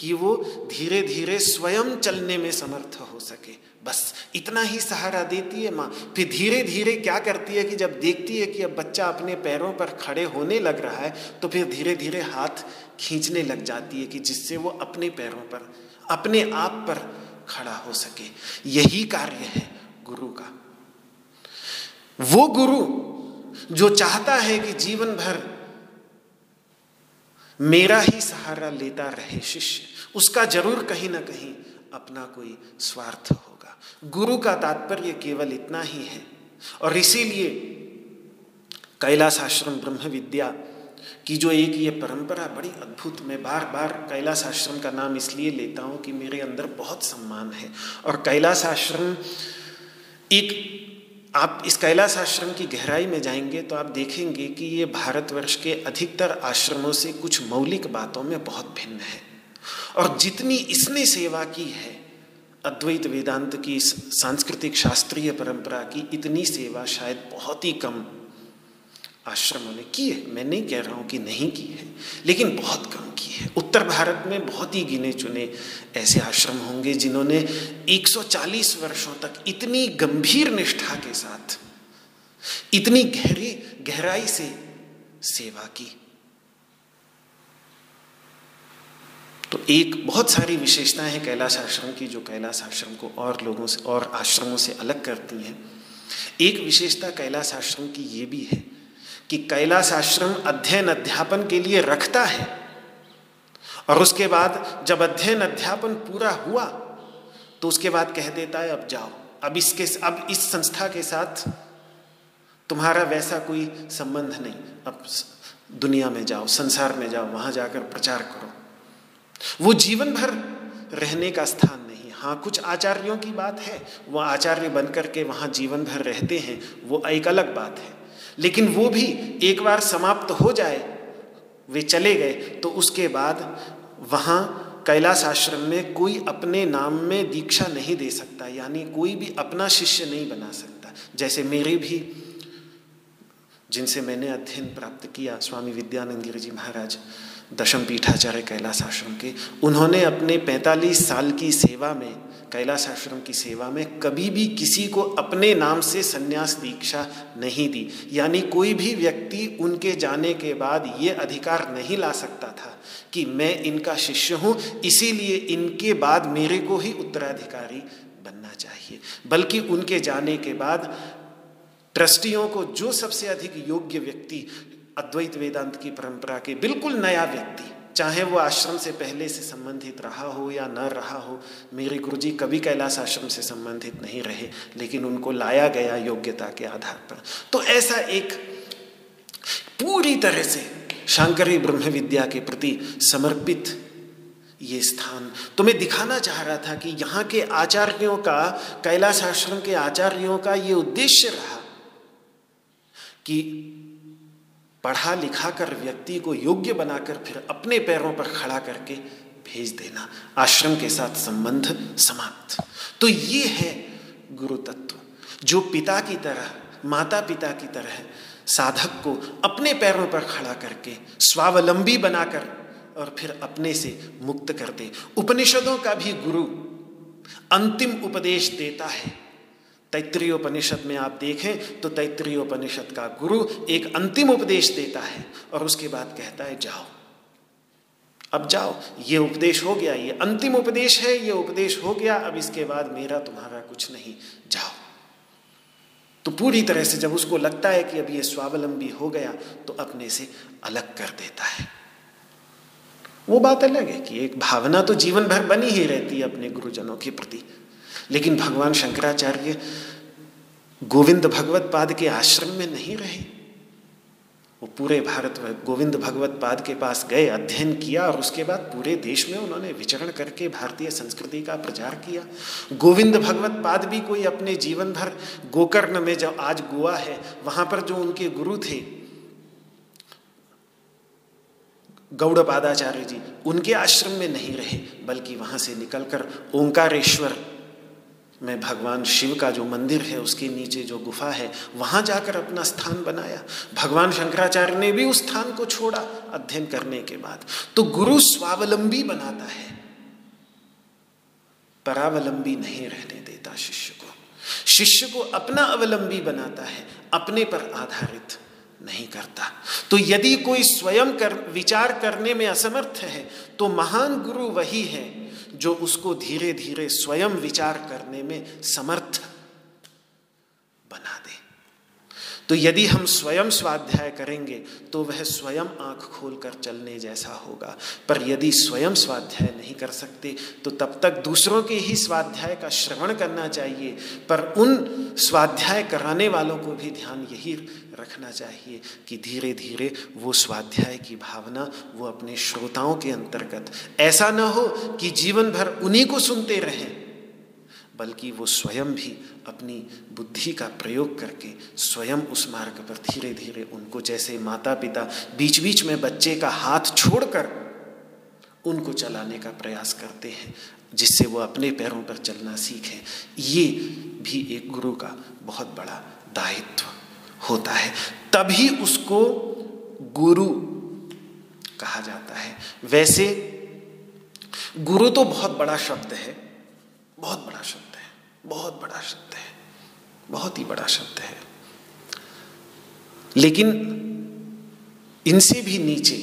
कि वो धीरे धीरे स्वयं चलने में समर्थ हो सके। बस इतना ही सहारा देती है माँ। फिर धीरे धीरे क्या करती है कि जब देखती है कि अब बच्चा अपने पैरों पर खड़े होने लग रहा है तो फिर धीरे धीरे हाथ खींचने लग जाती है कि जिससे वो अपने पैरों पर, अपने आप पर खड़ा हो सके। यही कार्य है गुरु का। वो गुरु जो चाहता है कि जीवन भर मेरा ही सहारा लेता रहे शिष्य, उसका ज़रूर कहीं ना कहीं अपना कोई स्वार्थ होगा। गुरु का तात्पर्य केवल इतना ही है। और इसीलिए कैलाश आश्रम ब्रह्म विद्या की जो एक ये परंपरा बड़ी अद्भुत, मैं बार बार कैलाश आश्रम का नाम इसलिए लेता हूँ कि मेरे अंदर बहुत सम्मान है। और कैलाश आश्रम एक आप इस कैलाश आश्रम की गहराई में जाएँगे तो आप देखेंगे कि ये भारतवर्ष के अधिकतर आश्रमों से कुछ मौलिक बातों में बहुत भिन्न है। और जितनी इसने सेवा की है, अद्वैत वेदांत की सांस्कृतिक शास्त्रीय परंपरा की इतनी सेवा शायद बहुत ही कम आश्रमों ने की है? मैं नहीं कह रहा हूँ कि नहीं की है, लेकिन बहुत कम की है। उत्तर भारत में बहुत ही गिने चुने ऐसे आश्रम होंगे जिन्होंने 140 वर्षों तक इतनी गंभीर निष्ठा के साथ, इतनी गहरी, गहराई से सेवा की। तो एक बहुत सारी विशेषताएँ हैं कैलाश आश्रम की, जो कैलाश आश्रम को और लोगों से, और आश्रमों से अलग करती हैं। एक विशेषता कैलाश आश्रम की ये भी है कि कैलाश आश्रम अध्ययन अध्यापन के लिए रखता है। और उसके बाद जब अध्ययन अध्यापन पूरा हुआ तो उसके बाद कह देता है, अब जाओ, अब इसके, अब इस संस्था के साथ तुम्हारा वैसा कोई संबंध नहीं। अब दुनिया में जाओ, संसार में जाओ, वहाँ जाकर प्रचार करो। वो जीवन भर रहने का स्थान नहीं। हाँ कुछ आचार्यों की बात है। वह आचार्य बनकर के वहाँ जीवन भर रहते हैं। वो एक अलग बात है। लेकिन वो भी एक बार समाप्त हो जाए, वे चले गए तो उसके बाद वहाँ कैलाश आश्रम में कोई अपने नाम में दीक्षा नहीं दे सकता, यानी कोई भी अपना शिष्य नहीं बना सकता। जैसे मेरे भी, जिनसे मैंने अध्ययन प्राप्त किया, स्वामी विद्यानंद गिरिजी महाराज दशम पीठाचार्य कैलाश आश्रम के। उन्होंने अपने 45 साल की सेवा में कैलाश आश्रम की सेवा में कभी भी किसी को अपने नाम से संन्यास दीक्षा नहीं दी। यानी कोई भी व्यक्ति उनके जाने के बाद ये अधिकार नहीं ला सकता था कि मैं इनका शिष्य हूँ, इसीलिए इनके बाद मेरे को ही उत्तराधिकारी बनना चाहिए। बल्कि उनके जाने के बाद ट्रस्टियों को जो सबसे अधिक योग्य व्यक्ति अद्वैत वेदांत की परंपरा के बिल्कुल नया व्यक्ति, चाहे वो आश्रम से पहले से संबंधित रहा हो या न रहा हो, मेरे गुरुजी कभी कैलाश आश्रम से संबंधित नहीं रहे, लेकिन उनको लाया गया योग्यता के आधार पर। तो ऐसा एक पूरी तरह से शांकरी ब्रह्म विद्या के प्रति समर्पित ये स्थान। तो मैं दिखाना चाह रहा था कि यहाँ के आचार्यों का, कैलाश आश्रम के आचार्यों का ये उद्देश्य रहा कि पढ़ा लिखा कर व्यक्ति को योग्य बनाकर फिर अपने पैरों पर खड़ा करके भेज देना। आश्रम के साथ संबंध समाप्त। तो ये है गुरु तत्व जो पिता की तरह माता पिता की तरह साधक को अपने पैरों पर खड़ा करके स्वावलंबी बनाकर और फिर अपने से मुक्त कर दे। उपनिषदों का भी गुरु अंतिम उपदेश देता है। तैतृय में आप देखें तो तैतृय का गुरु एक अंतिम उपदेश देता है और उसके बाद कहता है, जाओ। अब जाओ। ये उपदेश हो गया, ये अंतिम उपदेश है, ये उपदेश हो गया, अब इसके बाद मेरा तुम्हारा कुछ नहीं। जाओ। तो पूरी तरह से जब उसको लगता है कि अब ये स्वावलंबी हो गया तो अपने से अलग कर देता है। वो बात अलग है कि एक भावना तो जीवन भर बनी ही रहती है अपने गुरुजनों के प्रति। लेकिन भगवान शंकराचार्य गोविंद भगवत पाद के आश्रम में नहीं रहे। वो पूरे भारत में गोविंद भगवत पाद के पास गए, अध्ययन किया और उसके बाद पूरे देश में उन्होंने विचरण करके भारतीय संस्कृति का प्रचार किया। गोविंद भगवत पाद भी कोई अपने जीवन भर गोकर्ण में जब आज गोवा है, वहाँ पर जो उनके गुरु थे, गौड़पादाचार्य जी, उनके आश्रम में नहीं रहे, बल्कि वहाँ से निकलकर ओंकारेश्वर में भगवान शिव का जो मंदिर है, उसके नीचे जो गुफा है, वहाँ जाकर अपना स्थान बनाया। भगवान शंकराचार्य ने भी उस स्थान को छोड़ा अध्ययन करने के बाद। तो गुरु स्वावलंबी बनाता है। परावलंबी नहीं रहने देता शिष्य को। शिष्य को अपना अवलंबी बनाता है, अपने पर आधारित नहीं करता। तो यदि कोई स्वयं कर, विचार करने में असमर्थ है तो महान गुरु वही है जो उसको धीरे धीरे स्वयं विचार करने में समर्थ बना दे। तो यदि हम स्वयं स्वाध्याय करेंगे तो वह स्वयं आँख खोलकर चलने जैसा होगा। पर यदि स्वयं स्वाध्याय नहीं कर सकते तो तब तक दूसरों के ही स्वाध्याय का श्रवण करना चाहिए। पर उन स्वाध्याय कराने वालों को भी ध्यान यही रखना चाहिए कि धीरे धीरे वो स्वाध्याय की भावना वो अपने श्रोताओं के अंतर्गत ऐसा ना हो कि जीवन भर उन्हीं को सुनते रहें, बल्कि वो स्वयं भी अपनी बुद्धि का प्रयोग करके स्वयं उस मार्ग पर धीरे धीरे उनको जैसे माता पिता बीच बीच में बच्चे का हाथ छोड़कर उनको चलाने का प्रयास करते हैं, जिससे वो अपने पैरों पर चलना सीखें। ये भी एक गुरु का बहुत बड़ा दायित्व। होता है, तभी उसको गुरु कहा जाता है। वैसे, गुरु तो बहुत बड़ा शब्द है, बहुत बड़ा शब्द है, बहुत बड़ा शब्द है, बहुत ही बड़ा शब्द है। लेकिन इनसे भी नीचे,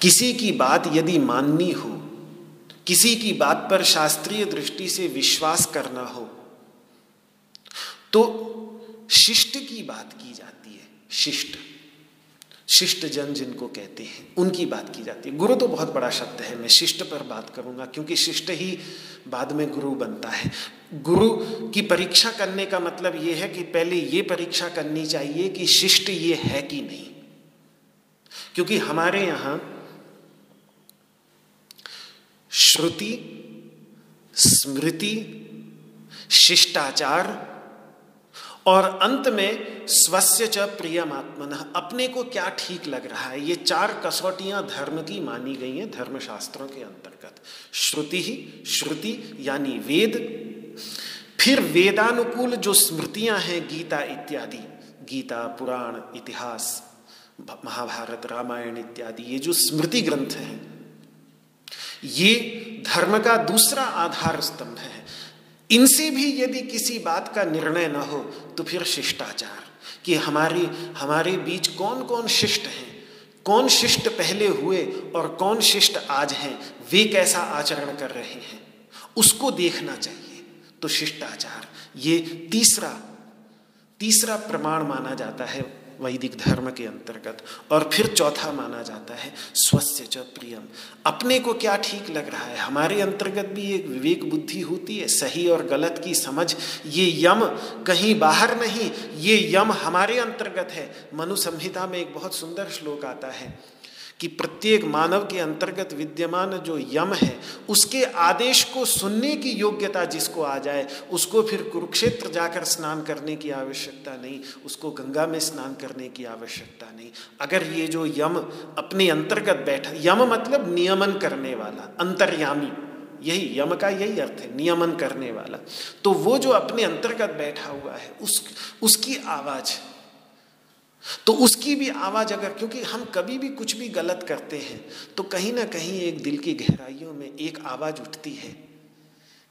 किसी की बात यदि माननी हो, किसी की बात पर शास्त्रीय दृष्टि से विश्वास करना हो तो शिष्ट की बात की जाती है। शिष्ट। शिष्ट जन जिनको कहते हैं, उनकी बात की जाती है। गुरु तो बहुत बड़ा शब्द है, मैं शिष्ट पर बात करूँगा, क्योंकि शिष्ट ही बाद में गुरु बनता है। गुरु की परीक्षा करने का मतलब यह है कि पहले ये परीक्षा करनी चाहिए कि शिष्ट ये है कि नहीं। क्योंकि हमारे यहाँ श्रुति, स्मृति, शिष्टाचार और अंत में स्वस्य च प्रियमात्मन, अपने को क्या ठीक लग रहा है? ये चार कसौटियाँ धर्म की मानी गई हैं धर्मशास्त्रों के अंतर्गत। श्रुति ही श्रुति यानी वेद, फिर वेदानुकूल जो स्मृतियाँ हैं, गीता इत्यादि, गीता, पुराण, इतिहास महाभारत, रामायण इत्यादि, ये जो स्मृति ग्रंथ हैं, ये धर्म का दूसरा आधार स्तंभ है। इनसे भी यदि किसी बात का निर्णय न हो तो फिर शिष्टाचार कि हमारी, हमारे बीच कौन कौन शिष्ट हैं? कौन शिष्ट पहले हुए और कौन शिष्ट आज हैं? वे कैसा आचरण कर रहे हैं? उसको देखना चाहिए। तो शिष्टाचार, ये तीसरा तीसरा प्रमाण माना जाता है वैदिक धर्म के अंतर्गत। और फिर चौथा माना जाता है, स्वस्य च प्रियम। अपने को क्या ठीक लग रहा है? हमारे अंतर्गत भी एक विवेक बुद्धि होती है, सही और गलत की समझ। ये यम कहीं बाहर नहीं, ये यम हमारे अंतर्गत है। मनु संहिता में एक बहुत सुंदर श्लोक आता है कि प्रत्येक मानव के अंतर्गत विद्यमान जो यम है, उसके आदेश को सुनने की योग्यता जिसको आ जाए, उसको फिर कुरुक्षेत्र जाकर स्नान करने की आवश्यकता नहीं, उसको गंगा में स्नान करने की आवश्यकता नहीं। अगर ये जो यम अपने अंतर्गत बैठा, यम मतलब नियमन करने वाला, अंतर्यामी, यही यम का यही अर्थ है, नियमन करने वाला। तो वो जो अपने अंतर्गत बैठा हुआ है, उस, उसकी आवाज़ तो उसकी भी आवाज़ अगर, क्योंकि हम कभी भी कुछ भी गलत करते हैं तो कहीं ना कहीं एक दिल की गहराइयों में एक आवाज़ उठती है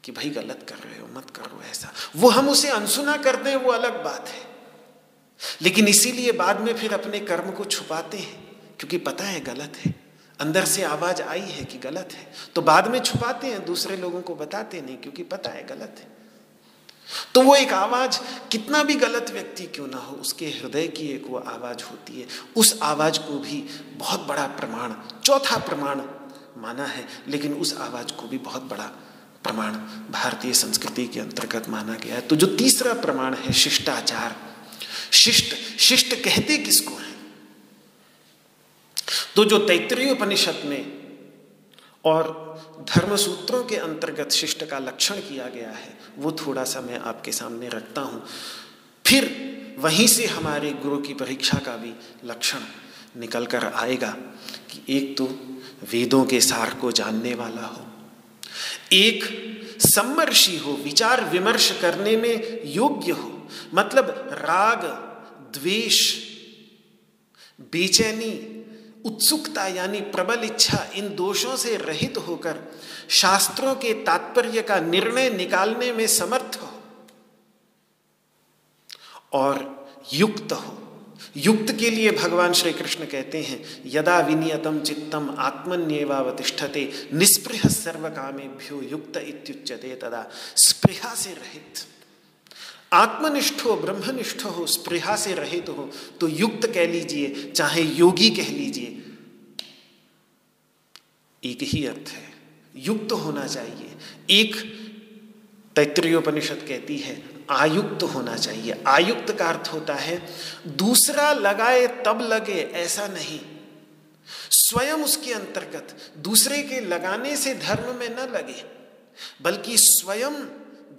कि भाई गलत कर रहे हो, मत करो ऐसा। वो हम उसे अनसुना कर दें वो अलग बात है। लेकिन इसीलिए बाद में फिर अपने कर्म को छुपाते हैं, क्योंकि पता है गलत है। अंदर से आवाज़ आई है कि गलत है। तो बाद में छुपाते हैं, दूसरे लोगों को बताते नहीं, क्योंकि पता है गलत है। तो वो एक आवाज़, कितना भी गलत व्यक्ति क्यों ना हो, उसके हृदय की एक वो आवाज़ होती है। उस आवाज़ को भी बहुत बड़ा प्रमाण, चौथा प्रमाण माना है, लेकिन उस आवाज़ को भी बहुत बड़ा प्रमाण भारतीय संस्कृति के अंतर्गत माना गया है। तो जो तीसरा प्रमाण है, शिष्टाचार। शिष्ट शिष्ट कहते किसको है? तो जो तैतरीय उपनिषद में और धर्म सूत्रों के अंतर्गत शिष्ट का लक्षण किया गया है वो थोड़ा सा मैं आपके सामने रखता हूँ। फिर वहीं से हमारे गुरु की परीक्षा का भी लक्षण निकल कर आएगा कि एक तो वेदों के सार को जानने वाला हो, एक सम्मर्षि हो, विचार विमर्श करने में योग्य हो मतलब राग, द्वेष, बेचैनी उत्सुकता यानी प्रबल इच्छा इन दोषों से रहित होकर शास्त्रों के तात्पर्य का निर्णय निकालने में समर्थ हो और युक्त हो। युक्त के लिए भगवान श्री कृष्ण कहते हैं, यदा विनियतम चित्तम आत्मन्यवावतिष्ठते, निस्पृह सर्व कामेभ्यो युक्त इत्युच्यते तदा स्पृहा से रहित आत्मनिष्ठ हो, ब्रह्मनिष्ठ हो, स्पृहा से रहित हो तो युक्त कह लीजिए, चाहे योगी कह लीजिए। एक ही अर्थ है, युक्त होना चाहिए। एक तैत्रीयोपनिषद कहती है, आयुक्त होना चाहिए। आयुक्त का अर्थ होता है, दूसरा लगाए तब लगे, ऐसा नहीं। स्वयं उसके अंतर्गत, दूसरे के लगाने से धर्म में न लगे, बल्कि स्वयं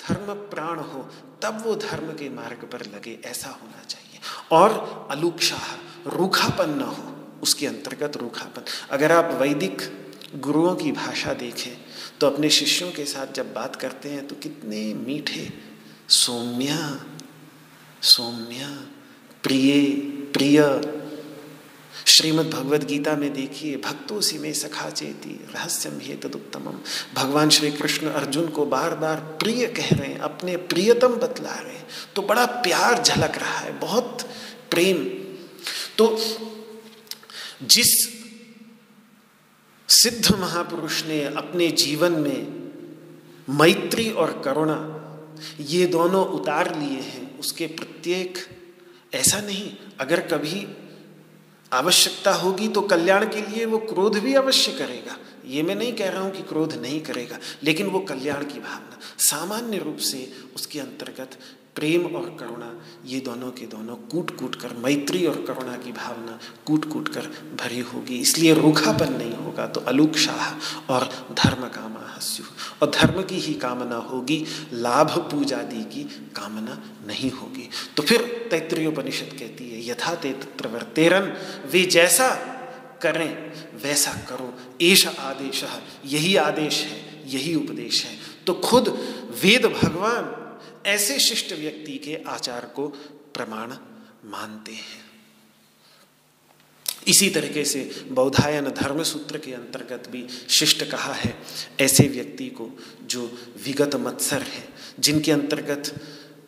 धर्म प्राण हो, तब वो धर्म के मार्ग पर लगे, ऐसा होना चाहिए। और अलुक्षाह रूखापन न हो, उसके अंतर्गत रूखापन। अगर आप वैदिक गुरुओं की भाषा देखें तो अपने शिष्यों के साथ जब बात करते हैं तो कितने मीठे, सौम्या सौम्या, प्रिय प्रिय श्रीमद् भगवद गीता में देखिए, भक्तों से में सखा चेती, रहस्यम हे तदुत्तम भगवान श्री कृष्ण अर्जुन को बार बार प्रिय कह रहे हैं, अपने प्रियतम बतला रहे हैं। तो बड़ा प्यार झलक रहा है, बहुत प्रेम। तो जिस सिद्ध महापुरुष ने अपने जीवन में मैत्री और करुणा, ये दोनों उतार लिए हैं, उसके प्रत्येक, ऐसा नहीं, अगर कभी आवश्यकता होगी तो कल्याण के लिए वो क्रोध भी अवश्य करेगा। ये मैं नहीं कह रहा हूँ कि क्रोध नहीं करेगा, लेकिन वो कल्याण की भावना सामान्य रूप से उसके अंतर्गत प्रेम और करुणा, ये दोनों के दोनों कूट कूट कर मैत्री और करुणा की भावना कूट कूट कर भरी होगी। इसलिए रूखापन नहीं होगा तो अलूक शाह और धर्म कामा हस्यु और धर्म की ही कामना होगी, लाभ पूजा पूजादि की कामना नहीं होगी। तो फिर तैत्रीयोपनिषद कहती है यथा ते तत्र वर्तेरन वे जैसा करें, वैसा करो। एश आदेश, यही आदेश है, यही उपदेश है। तो खुद वेद भगवान ऐसे शिष्ट व्यक्ति के आचार को प्रमाण मानते हैं। इसी तरीके से बौधायन धर्म सूत्र के अंतर्गत भी शिष्ट कहा है, ऐसे व्यक्ति को जो विगत मत्सर है, जिनके अंतर्गत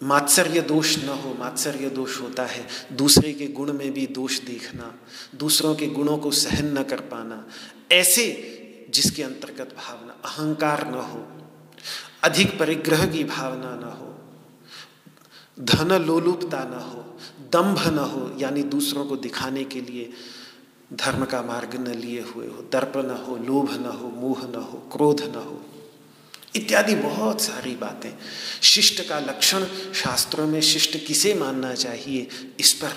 मात्सर्य दोष न हो, मात्सर्य दोष होता है, दूसरे के गुण में भी दोष देखना, दूसरों के गुणों को सहन न कर पाना, ऐसे जिसके अंतर्गत भावना अहंकार न हो, अधिक परिग्रह की भावना न हो धन लोलुपता न हो, दंभ न हो, यानी दूसरों को दिखाने के लिए धर्म का मार्ग न लिए हुए हो, दर्प न हो, लोभ न हो, मोह न हो, क्रोध न हो। इत्यादि बहुत सारी बातें। शिष्ट का लक्षण शास्त्रों में शिष्ट किसे मानना चाहिए, इस पर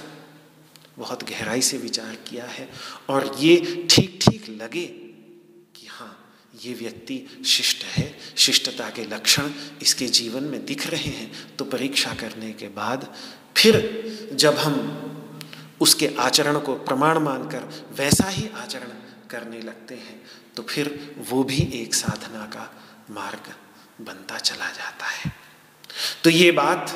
बहुत गहराई से विचार किया है और ये ठीक ठीक लगे। ये व्यक्ति शिष्ट है, शिष्टता के लक्षण इसके जीवन में दिख रहे हैं। तो परीक्षा करने के बाद फिर जब हम उसके आचरण को प्रमाण मानकर वैसा ही आचरण करने लगते हैं तो फिर वो भी एक साधना का मार्ग बनता चला जाता है। तो ये बात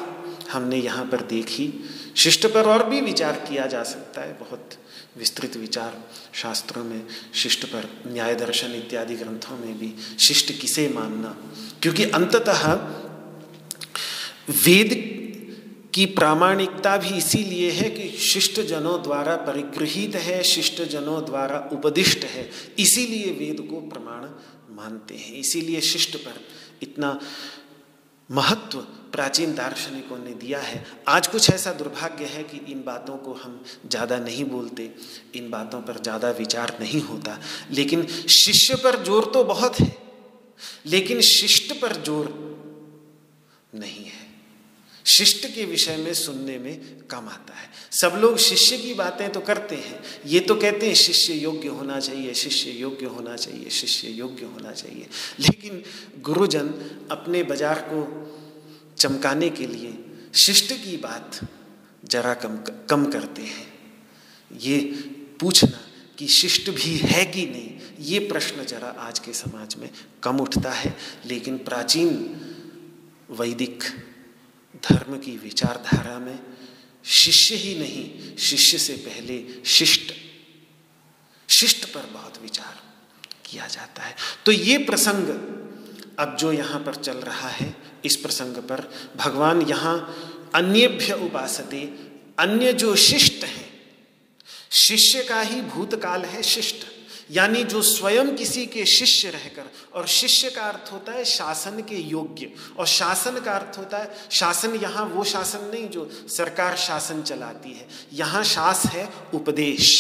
हमने यहाँ पर देखी। शिष्ट पर और भी विचार किया जा सकता है। बहुत विस्तृत विचार शास्त्रों में, शिष्ट पर, न्याय दर्शन इत्यादि ग्रंथों में भी शिष्ट किसे मानना? क्योंकि अंततः वेद की प्रामाणिकता भी इसीलिए है कि शिष्ट जनों द्वारा परिगृहित है शिष्ट जनों द्वारा उपदिष्ट है। इसीलिए वेद को प्रमाण मानते हैं। इसीलिए शिष्ट पर इतना महत्व प्राचीन दार्शनिकों ने दिया है। आज कुछ ऐसा दुर्भाग्य है कि इन बातों को हम ज़्यादा नहीं बोलते, इन बातों पर ज़्यादा विचार नहीं होता। लेकिन शिष्य पर ज़ोर तो बहुत है, लेकिन शिष्ट पर ज़ोर नहीं है। शिष्ट के विषय में सुनने में कम आता है। सब लोग शिष्य की बातें तो करते हैं। ये तो कहते हैं, शिष्य योग्य होना चाहिए, शिष्य योग्य होना चाहिए, शिष्य योग्य होना चाहिए। लेकिन गुरुजन अपने बाज़ार को चमकाने के लिए शिष्ट की बात जरा कम कम करते हैं। ये पूछना कि शिष्ट भी है कि नहीं, ये प्रश्न जरा आज के समाज में कम उठता है, लेकिन प्राचीन वैदिक धर्म की विचारधारा में शिष्य ही नहीं, शिष्य से पहले शिष्ट शिष्ट पर बहुत विचार किया जाता है। तो ये प्रसंग अब जो यहाँ पर चल रहा है इस प्रसंग पर भगवान यहाँ अन्यभ्य उपासते, अन्य जो शिष्ट हैं, शिष्य का ही भूतकाल है शिष्ट, यानी जो स्वयं किसी के शिष्य रहकर, और शिष्य का अर्थ होता है शासन के योग्य, और शासन का अर्थ होता है शासन यहाँ वो शासन नहीं जो सरकार शासन चलाती है, यहाँ शास है उपदेश,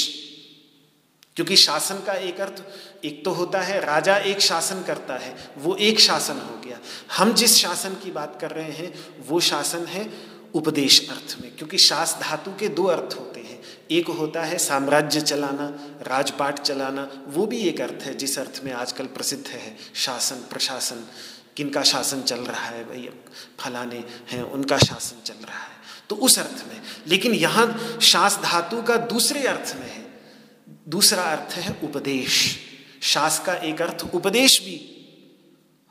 क्योंकि शासन का एक अर्थ एक तो होता है, राजा एक शासन करता है, वो एक शासन हो गया। हम जिस शासन की बात कर रहे हैं, वो शासन है उपदेश अर्थ में, क्योंकि शास धातु के दो अर्थ होते हैं। एक होता है साम्राज्य चलाना, राजपाट चलाना, वो भी एक अर्थ है, जिस अर्थ में आजकल प्रसिद्ध है, शासन, प्रशासन। किनका शासन चल रहा है भाई? फलाने हैं, उनका शासन चल रहा है। तो उस अर्थ में। लेकिन यहाँ शास धातु का दूसरे अर्थ में है। दूसरा अर्थ है उपदेश। शास का एक अर्थ उपदेश भी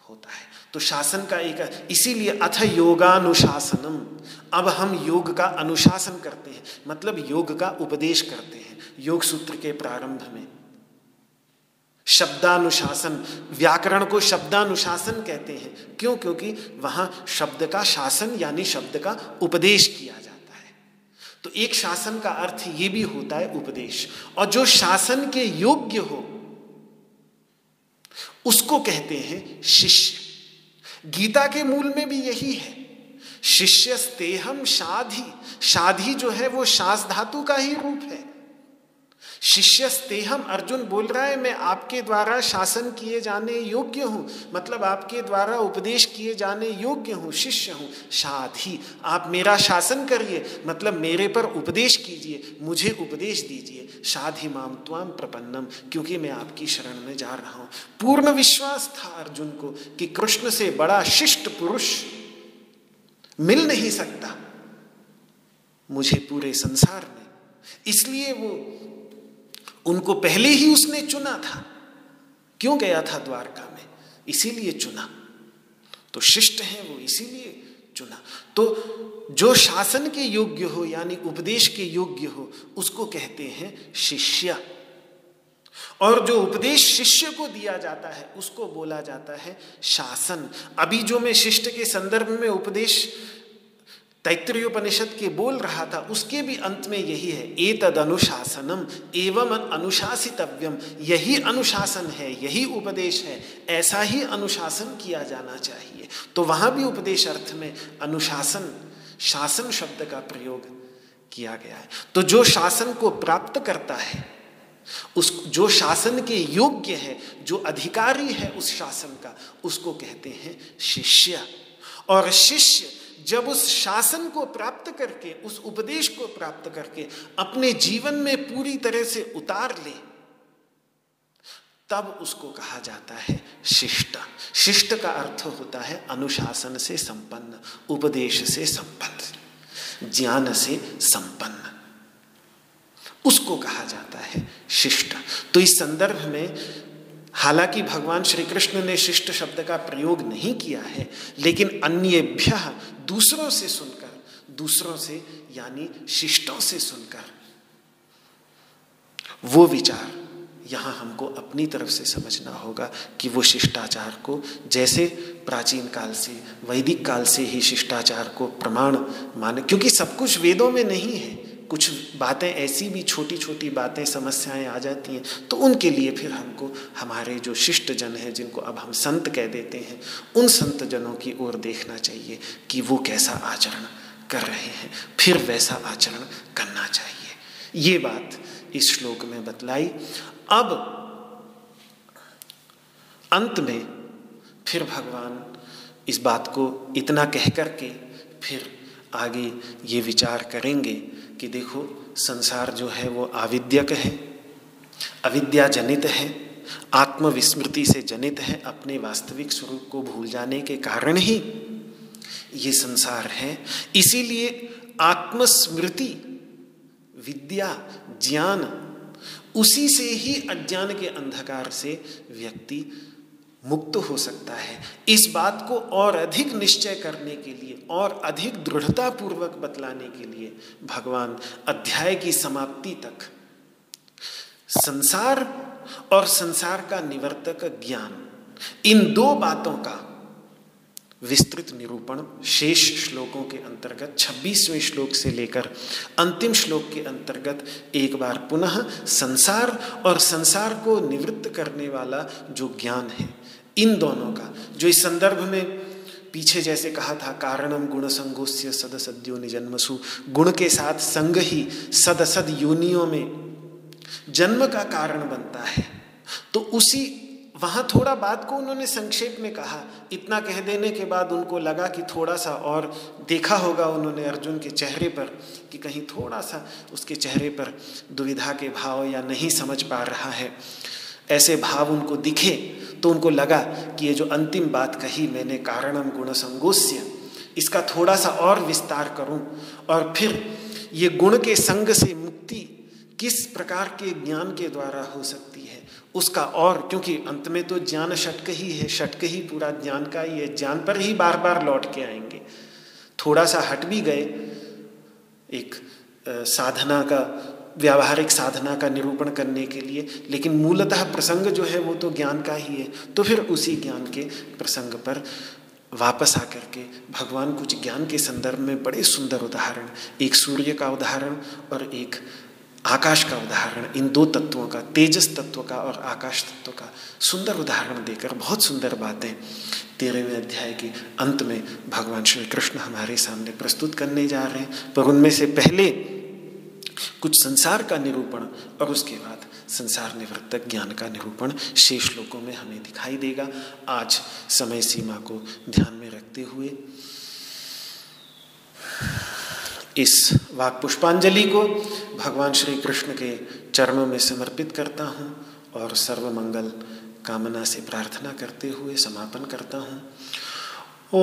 होता है। तो शासन का एक इसीलिए अथ योगानुशासनम। अब हम योग का अनुशासन करते हैं मतलब योग का उपदेश करते हैं, योग सूत्र के प्रारंभ में। शब्दानुशासन, व्याकरण को शब्दानुशासन कहते हैं। क्यों? क्योंकि वहाँ शब्द का शासन यानी शब्द का उपदेश किया जाता है। तो एक शासन का अर्थ ये भी होता है उपदेश। और जो शासन के योग्य हो उसको कहते हैं शिष्य। गीता के मूल में भी यही है। शिष्य स्तेहम शाधि। शाधि जो है वो शास धातु का ही रूप है। शिष्यस्ते हम अर्जुन बोल रहा है, मैं आपके द्वारा शासन किए जाने योग्य हूँ मतलब आपके द्वारा उपदेश किए जाने योग्य हूँ, शिष्य हूँ। साधी आप मेरा शासन करिए मतलब मेरे पर उपदेश कीजिए, मुझे उपदेश दीजिए। साधी माम त्वाम प्रपन्नम, क्योंकि मैं आपकी शरण में जा रहा हूँ। पूर्ण विश्वास था अर्जुन को कि कृष्ण से बड़ा शिष्ट पुरुष मिल नहीं सकता। मुझे पूरे संसार में, इसलिए वो उनको पहले ही उसने चुना था। क्यों गया था द्वारका में? इसीलिए चुना। तो शिष्ट है वो, इसीलिए चुना। तो जो शासन के योग्य हो, यानी उपदेश के योग्य हो, उसको कहते हैं शिष्य। और जो उपदेश शिष्य को दिया जाता है, उसको बोला जाता है शासन। अभी जो मैं शिष्ट के संदर्भ में उपदेश तैत्रीयोपनिषद के बोल रहा था, उसके भी अंत में यही है ए तद अनुशासनम एवं अनुशासितव्यम, यही अनुशासन है, यही उपदेश है, ऐसा ही अनुशासन किया जाना चाहिए। तो वहाँ भी उपदेश अर्थ में अनुशासन, शासन शब्द का प्रयोग किया गया है। तो जो शासन को प्राप्त करता है, उस, जो शासन के योग्य है, जो अधिकारी है उस शासन का, उसको कहते हैं शिष्य। और शिष्य जब उस शासन को प्राप्त करके, उस उपदेश को प्राप्त करके, अपने जीवन में पूरी तरह से उतार ले, तब उसको कहा जाता है शिष्ट। शिष्ट का अर्थ होता है अनुशासन से संपन्न, उपदेश से संपन्न, ज्ञान से संपन्न। उसको कहा जाता है शिष्ट। तो इस संदर्भ में, हालाँकि भगवान श्री कृष्ण ने शिष्ट शब्द का प्रयोग नहीं किया है, लेकिन अन्यभ्य दूसरों से सुनकर, दूसरों से, यानी शिष्टों से सुनकर। वो विचार यहाँ हमको अपनी तरफ़ से समझना होगा कि वो शिष्टाचार को, जैसे प्राचीन काल से, वैदिक काल से ही शिष्टाचार को प्रमाण माने, क्योंकि सब कुछ वेदों में नहीं है। कुछ बातें, ऐसी भी छोटी छोटी बातें, समस्याएँ आ जाती हैं तो उनके लिए फिर हमको, हमारे जो शिष्ट जन हैं, जिनको अब हम संत कह देते हैं, उन संत जनों की ओर देखना चाहिए कि वो कैसा आचरण कर रहे हैं। फिर वैसा आचरण करना चाहिए। ये बात इस श्लोक में बतलाई। अब अंत में फिर भगवान इस बात को इतना कह करके फिर आगे ये विचार करेंगे कि देखो, संसार जो है वो आविद्यक है, अविद्या जनित है, आत्मविस्मृति से जनित है अपने वास्तविक स्वरूप को भूल जाने के कारण ही ये संसार है। इसीलिए आत्मस्मृति, विद्या, ज्ञान, उसी से ही अज्ञान के अंधकार से व्यक्ति मुक्त हो सकता है। इस बात को और अधिक निश्चय करने के लिए, और अधिक दृढ़ता पूर्वक बतलाने के लिए भगवान अध्याय की समाप्ति तक संसार और संसार का निवर्तक ज्ञान, इन दो बातों का विस्तृत निरूपण शेष श्लोकों के अंतर्गत 26वें श्लोक से लेकर अंतिम श्लोक के अंतर्गत एक बार पुनः संसार और संसार को निवृत्त करने वाला जो ज्ञान है इन दोनों का। जो इस संदर्भ में पीछे जैसे कहा था, कारणम गुण संगोस्य सदसद्यो निजन्मसु। गुण के साथ संग ही सदसद योनियों में जन्म का कारण बनता है। तो उसी, वहाँ थोड़ा बात को उन्होंने संक्षेप में कहा। इतना कह देने के बाद उनको लगा कि थोड़ा सा और देखा होगा उन्होंने अर्जुन के चेहरे पर कि कहीं थोड़ा सा उसके चेहरे पर दुविधा के भाव या नहीं समझ पा रहा है। ऐसे भाव उनको दिखे तो उनको लगा कि ये जो अंतिम बात कही मैंने कारणम गुण संगोस्य इसका थोड़ा सा और विस्तार करूँ। और फिर ये गुण के संग से मुक्ति किस प्रकार के ज्ञान के द्वारा हो सकती है, उसका और, क्योंकि अंत में तो ज्ञान षटक ही है, षटक ही पूरा ज्ञान का है ज्ञान पर ही बार बार लौट के आएँगे। थोड़ा सा हट भी गए, एक साधना का व्यावहारिक साधना का निरूपण करने के लिए, लेकिन मूलतः प्रसंग जो है वो तो ज्ञान का ही है। तो फिर उसी ज्ञान के प्रसंग पर वापस आकर के भगवान कुछ ज्ञान के संदर्भ में बड़े सुंदर उदाहरण, एक सूर्य का उदाहरण और एक आकाश का उदाहरण, इन दो तत्वों का, तेजस तत्व का और आकाश तत्व का सुंदर उदाहरण देकर बहुत सुंदर बातें तेरहवें अध्याय के अंत में भगवान श्री कृष्ण हमारे सामने प्रस्तुत करने जा रहे हैं। पर उनमें से पहले कुछ संसार का निरूपण और उसके बाद संसार निवृत्तक ज्ञान का निरूपण शेष लोकों में हमें दिखाई देगा। आज समय सीमा को ध्यान में रखते हुए इस वाक पुष्पांजलि को भगवान श्री कृष्ण के चरणों में समर्पित करता हूँ और सर्वमंगल कामना से प्रार्थना करते हुए समापन करता हूँ। ओ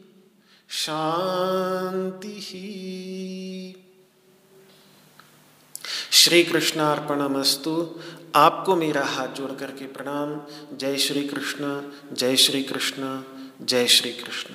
शांति श्री कृष्णार्पणमस्तु आपको मेरा हाथ जोड़ करके प्रणाम। जय श्री कृष्ण जय श्री कृष्ण जय श्री कृष्ण